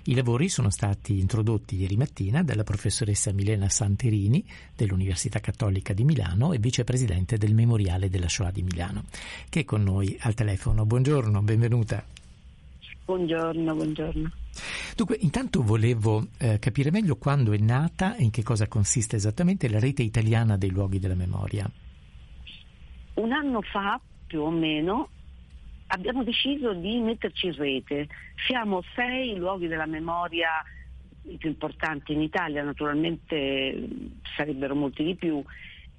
I lavori sono stati introdotti ieri mattina dalla professoressa Milena Santerini dell'Università Cattolica di Milano e vicepresidente del Memoriale della Shoah di Milano, che è con noi al telefono. Buongiorno, benvenuta. Buongiorno, buongiorno. Dunque, intanto volevo eh, capire meglio quando è nata e in che cosa consiste esattamente la rete italiana dei luoghi della memoria. Un anno fa, più o meno, abbiamo deciso di metterci in rete. Siamo sei luoghi della memoria i più importanti in Italia, naturalmente sarebbero molti di più,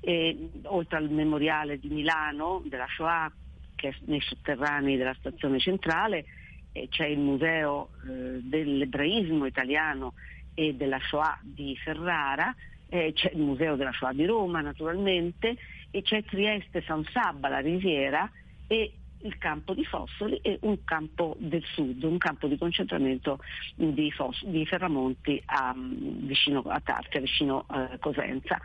e, oltre al memoriale di Milano della Shoah che è nei sotterranei della stazione centrale, c'è il museo eh, dell'ebraismo italiano e della Shoah di Ferrara, eh, c'è il museo della Shoah di Roma naturalmente e c'è Trieste San Sabba, la Riviera e il campo di Fossoli e un campo del sud, un campo di concentramento di, Fos- di Ferramonti a, vicino a Tartia, vicino a Cosenza.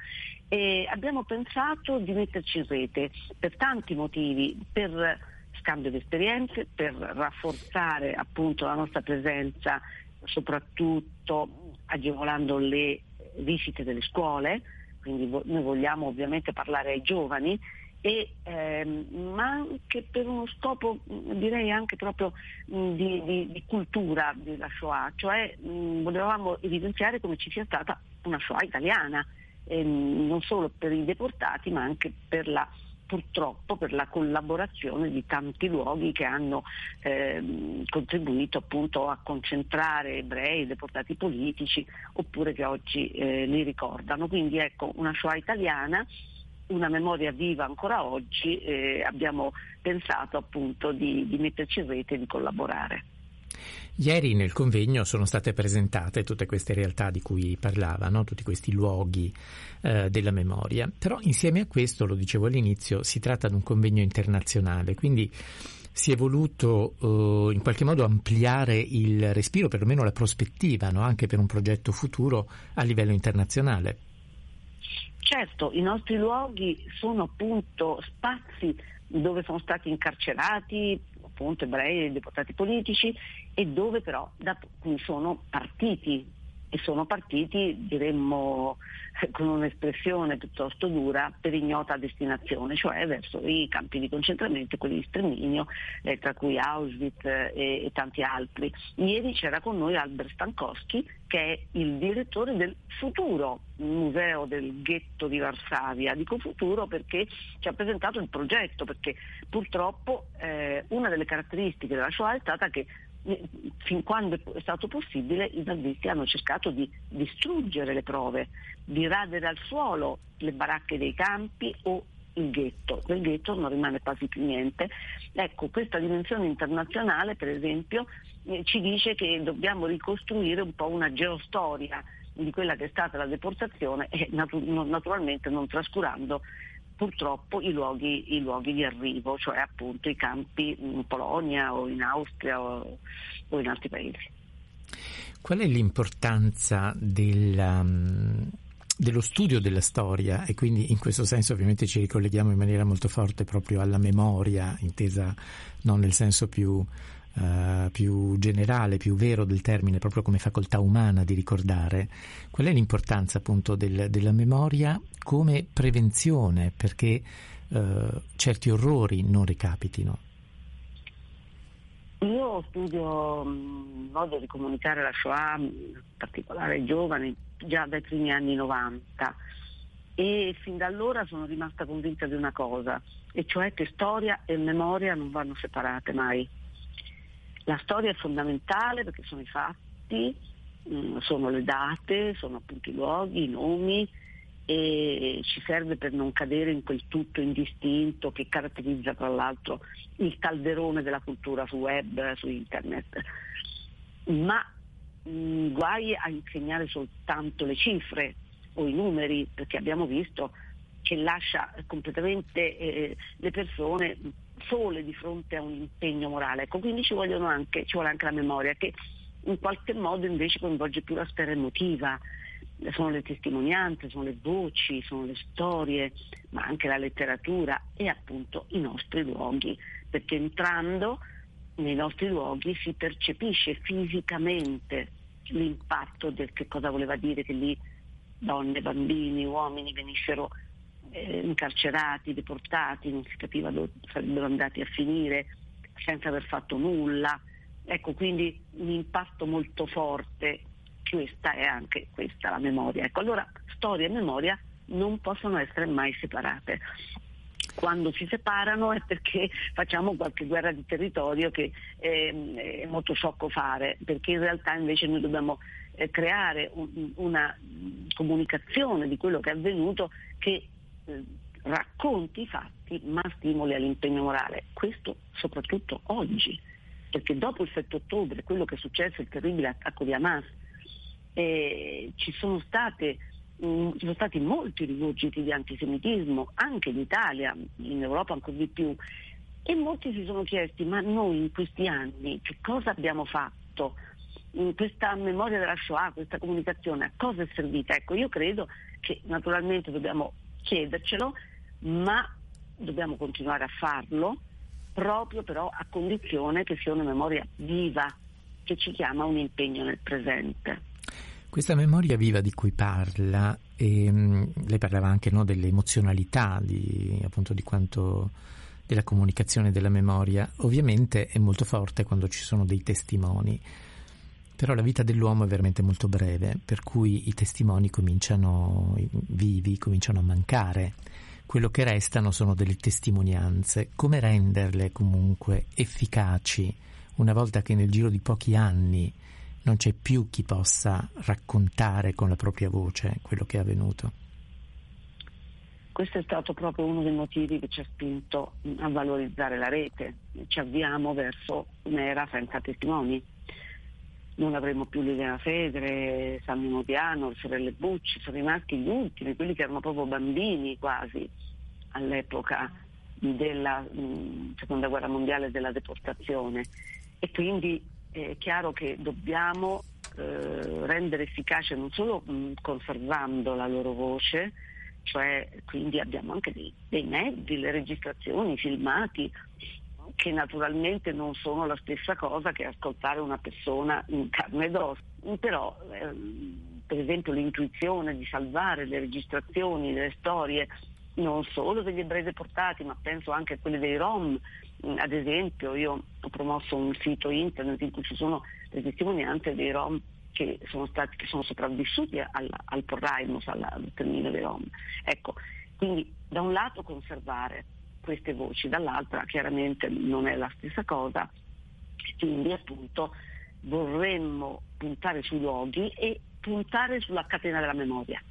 E abbiamo pensato di metterci in rete per tanti motivi, per scambio di esperienze, per rafforzare appunto la nostra presenza, soprattutto agevolando le visite delle scuole, quindi noi vogliamo ovviamente parlare ai giovani e, ehm, ma anche per uno scopo direi anche proprio mh, di, di- di cultura della Shoah, cioè mh, volevamo evidenziare come ci sia stata una Shoah italiana, ehm, non solo per i deportati ma anche per la purtroppo per la collaborazione di tanti luoghi che hanno ehm, contribuito appunto a concentrare ebrei, deportati politici oppure che oggi eh, li ricordano. Quindi ecco una Shoah italiana una memoria viva ancora oggi, eh, abbiamo pensato appunto di, di metterci in rete e di collaborare. Ieri nel convegno sono state presentate tutte queste realtà di cui parlava, no? tutti questi luoghi eh, della memoria, però insieme a questo, lo dicevo all'inizio, si tratta di un convegno internazionale, quindi si è voluto eh, in qualche modo ampliare il respiro, perlomeno la prospettiva, no? anche per un progetto futuro a livello internazionale. Certo, i nostri luoghi sono appunto spazi dove sono stati incarcerati appunto ebrei e deportati politici e dove però da cui sono partiti e sono partiti diremmo eh, con un'espressione piuttosto dura per ignota destinazione, cioè verso i campi di concentramento, quelli di sterminio, eh, tra cui Auschwitz eh, e, tanti altri. Ieri c'era con noi Albert Stankowski che è il direttore del Futuro, museo del ghetto di Varsavia. Dico Futuro perché ci ha presentato il progetto, perché purtroppo eh, una delle caratteristiche della Shoah è stata che fin quando è stato possibile i nazisti hanno cercato di distruggere le prove, di radere al suolo le baracche dei campi o il ghetto. Del ghetto non rimane quasi più niente. Ecco, questa dimensione internazionale, per esempio, eh, ci dice che dobbiamo ricostruire un po' una geostoria di quella che è stata la deportazione e natu- naturalmente non trascurando purtroppo i luoghi, i luoghi di arrivo, cioè appunto i campi in Polonia o in Austria o, o in altri paesi. Qual è l'importanza della, mm, dello studio della storia e quindi in questo senso ovviamente ci ricolleghiamo in maniera molto forte proprio alla memoria, intesa non nel senso più, eh, più generale, più vero del termine, proprio come facoltà umana di ricordare. Qual è l'importanza appunto del- della memoria come prevenzione perché eh, certi orrori non ricapitino? Io studio il modo di comunicare la Shoah, mh, in particolare ai giovani, già dai primi anni 90 e fin da allora sono rimasta convinta di una cosa, e cioè che storia e memoria non vanno separate mai. La storia è fondamentale perché sono i fatti, mh, sono le date, sono appunto i luoghi, i nomi e ci serve per non cadere in quel tutto indistinto che caratterizza tra l'altro il calderone della cultura su web, su internet. Ma mh, guai a insegnare soltanto le cifre o i numeri, perché abbiamo visto che lascia completamente eh, le persone sole di fronte a un impegno morale. Ecco, quindi ci, anche, ci vuole anche la memoria che in qualche modo invece coinvolge più la sfera emotiva, sono le testimonianze, sono le voci, sono le storie, ma anche la letteratura e appunto i nostri luoghi, perché entrando nei nostri luoghi si percepisce fisicamente l'impatto del che cosa voleva dire che lì donne, bambini, uomini venissero eh, incarcerati, deportati, non si capiva dove sarebbero andati a finire senza aver fatto nulla Ecco, quindi un impatto molto forte, questa è anche questa la memoria. Ecco, allora storia e memoria non possono essere mai separate. Quando si separano è perché facciamo qualche guerra di territorio che ehm, è molto sciocco fare, perché in realtà invece noi dobbiamo eh, creare un- una mm, comunicazione di quello che è avvenuto che eh, racconti i fatti ma stimoli all'impegno morale. Questo soprattutto oggi, perché dopo il 7 ottobre, quello che è successo, il terribile attacco di Hamas, eh, ci sono state mm, ci sono stati molti rigurgiti di antisemitismo, anche in Italia, in Europa ancora di più, e molti si sono chiesti ma noi in questi anni che cosa abbiamo fatto? In questa memoria della Shoah, questa comunicazione, a cosa è servita? Ecco, io credo che naturalmente dobbiamo chiedercelo, ma dobbiamo continuare a farlo, proprio però a condizione che sia una memoria viva, che ci chiama a un impegno nel presente. Questa memoria viva di cui parla, ehm, lei parlava anche no, dell'emozionalità, di, appunto di quanto della comunicazione della memoria, ovviamente è molto forte quando ci sono dei testimoni, però la vita dell'uomo è veramente molto breve, per cui i testimoni cominciano i vivi, cominciano a mancare. Quello che restano sono delle testimonianze. Come renderle comunque efficaci una volta che nel giro di pochi anni non c'è più chi possa raccontare con la propria voce quello che è avvenuto. Questo è stato proprio uno dei motivi che ci ha spinto a valorizzare la rete. Ci avviamo verso un'era senza testimoni. Non avremo più Liliana Fedre, Sammy le sorelle Bucci, sono rimasti gli ultimi, quelli che erano proprio bambini quasi all'epoca della mh, seconda guerra mondiale e della deportazione. E quindi è chiaro che dobbiamo eh, rendere efficace non solo mh, conservando la loro voce, cioè quindi abbiamo anche dei, dei mezzi, le registrazioni, i filmati, che naturalmente non sono la stessa cosa che ascoltare una persona in carne ed ossa, però ehm, per esempio l'intuizione di salvare le registrazioni, le storie non solo degli ebrei deportati, ma penso anche a quelle dei Rom. Mm, Ad esempio, io ho promosso un sito internet in cui ci sono le testimonianze dei Rom che sono, stati, che sono sopravvissuti al, al Porraimus, alla- al sterminio dei Rom. Ecco, quindi da un lato conservare queste voci, dall'altra chiaramente non è la stessa cosa, quindi appunto vorremmo puntare sui luoghi e puntare sulla catena della memoria,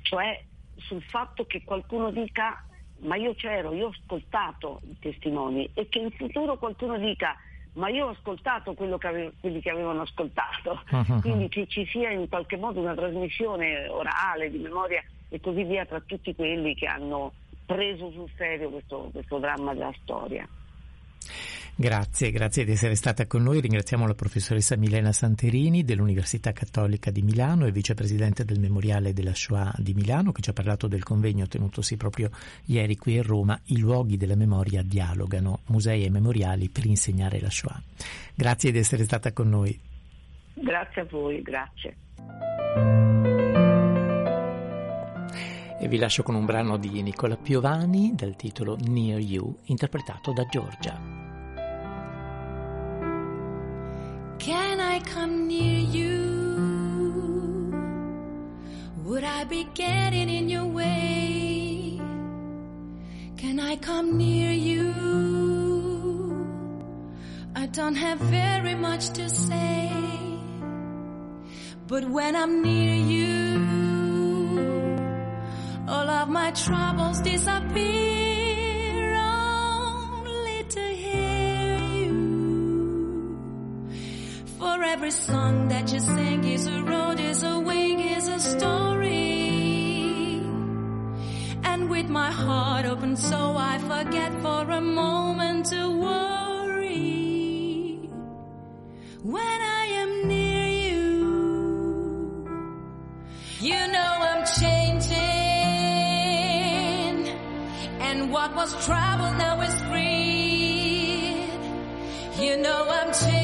cioè sul fatto che qualcuno dica ma io c'ero, io ho ascoltato i testimoni. E che in futuro qualcuno dica ma io ho ascoltato che ave- quelli che avevano ascoltato, <laughs> quindi che ci sia in qualche modo una trasmissione orale, di memoria e così via tra tutti quelli che hanno preso sul serio questo, questo dramma della storia. Grazie, grazie di essere stata con noi. Ringraziamo la professoressa Milena Santerini dell'Università Cattolica di Milano e vicepresidente del Memoriale della Shoah di Milano che ci ha parlato del convegno tenutosi proprio ieri qui a Roma. I luoghi della memoria dialogano, musei e memoriali per insegnare la Shoah. Grazie di essere stata con noi. Grazie a voi, grazie. E vi lascio con un brano di Nicola Piovani dal titolo Near You, interpretato da Giorgia. Can I come near you? Would I be getting in your way? Can I come near you? I don't have very much to say, but when I'm near you, all of my troubles disappear. Only to hear you. For every song that you sing is a road, is a wing, is a story. And with my heart open so I forget for a moment to worry. When I am what was trouble now is free. You know I'm changing.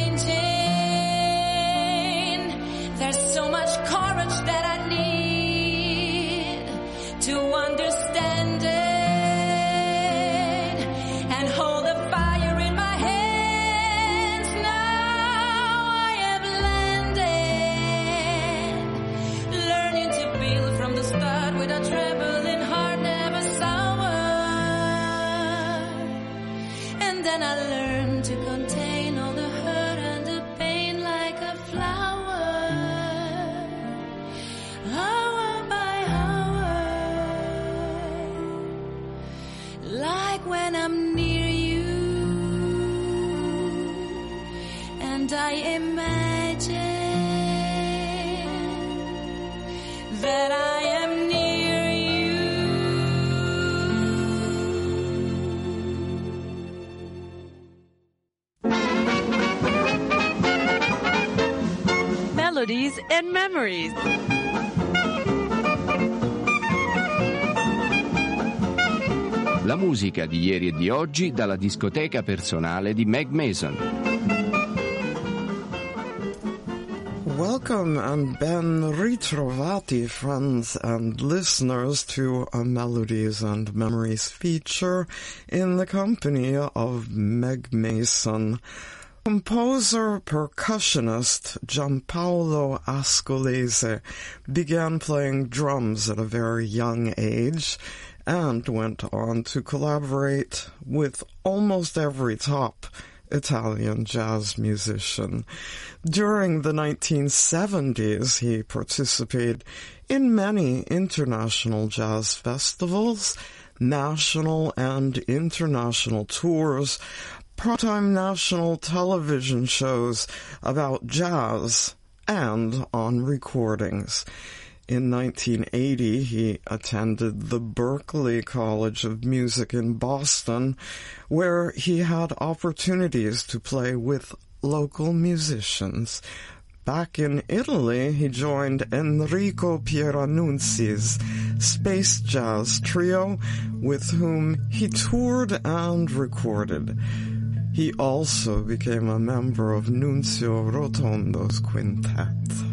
And memories. La musica di ieri e di oggi dalla discoteca personale di Meg Mason. Welcome and ben ritrovati, friends and listeners, to a Melodies and Memories feature in the company of Meg Mason. Composer percussionist Giampaolo Ascolese began playing drums at a very young age and went on to collaborate with almost every top Italian jazz musician. During the 1970s, he participated in many international jazz festivals, national and international tours, part-time national television shows about jazz, and on recordings. In 1980, he attended the Berklee College of Music in Boston, where he had opportunities to play with local musicians. Back in Italy, he joined Enrico Pieranunzi's Space Jazz Trio, with whom he toured and recorded. He also became a member of Nunzio Rotondo's quintet.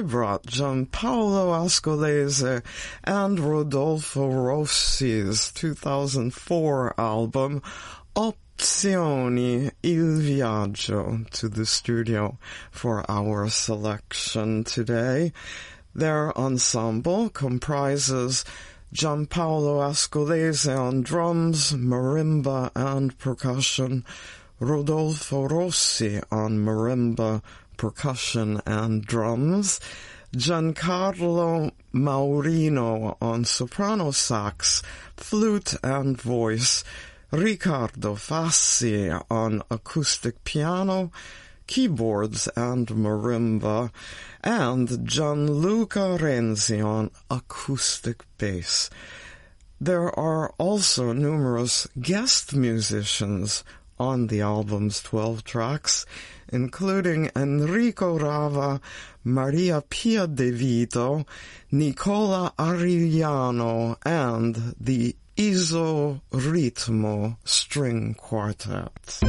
I brought Gianpaolo Ascolese and Rodolfo Rossi's 2004 album Opzioni Il Viaggio to the studio for our selection today. Their ensemble comprises Gianpaolo Ascolese on drums, marimba and percussion, Rodolfo Rossi on marimba, percussion and drums, Giancarlo Maurino on soprano sax, flute and voice, Riccardo Fassi on acoustic piano, keyboards and marimba, and Gianluca Renzi on acoustic bass. There are also numerous guest musicians on the album's 12 tracks, including Enrico Rava, Maria Pia De Vito, Nicola Arigliano, and the Iso Ritmo String Quartet.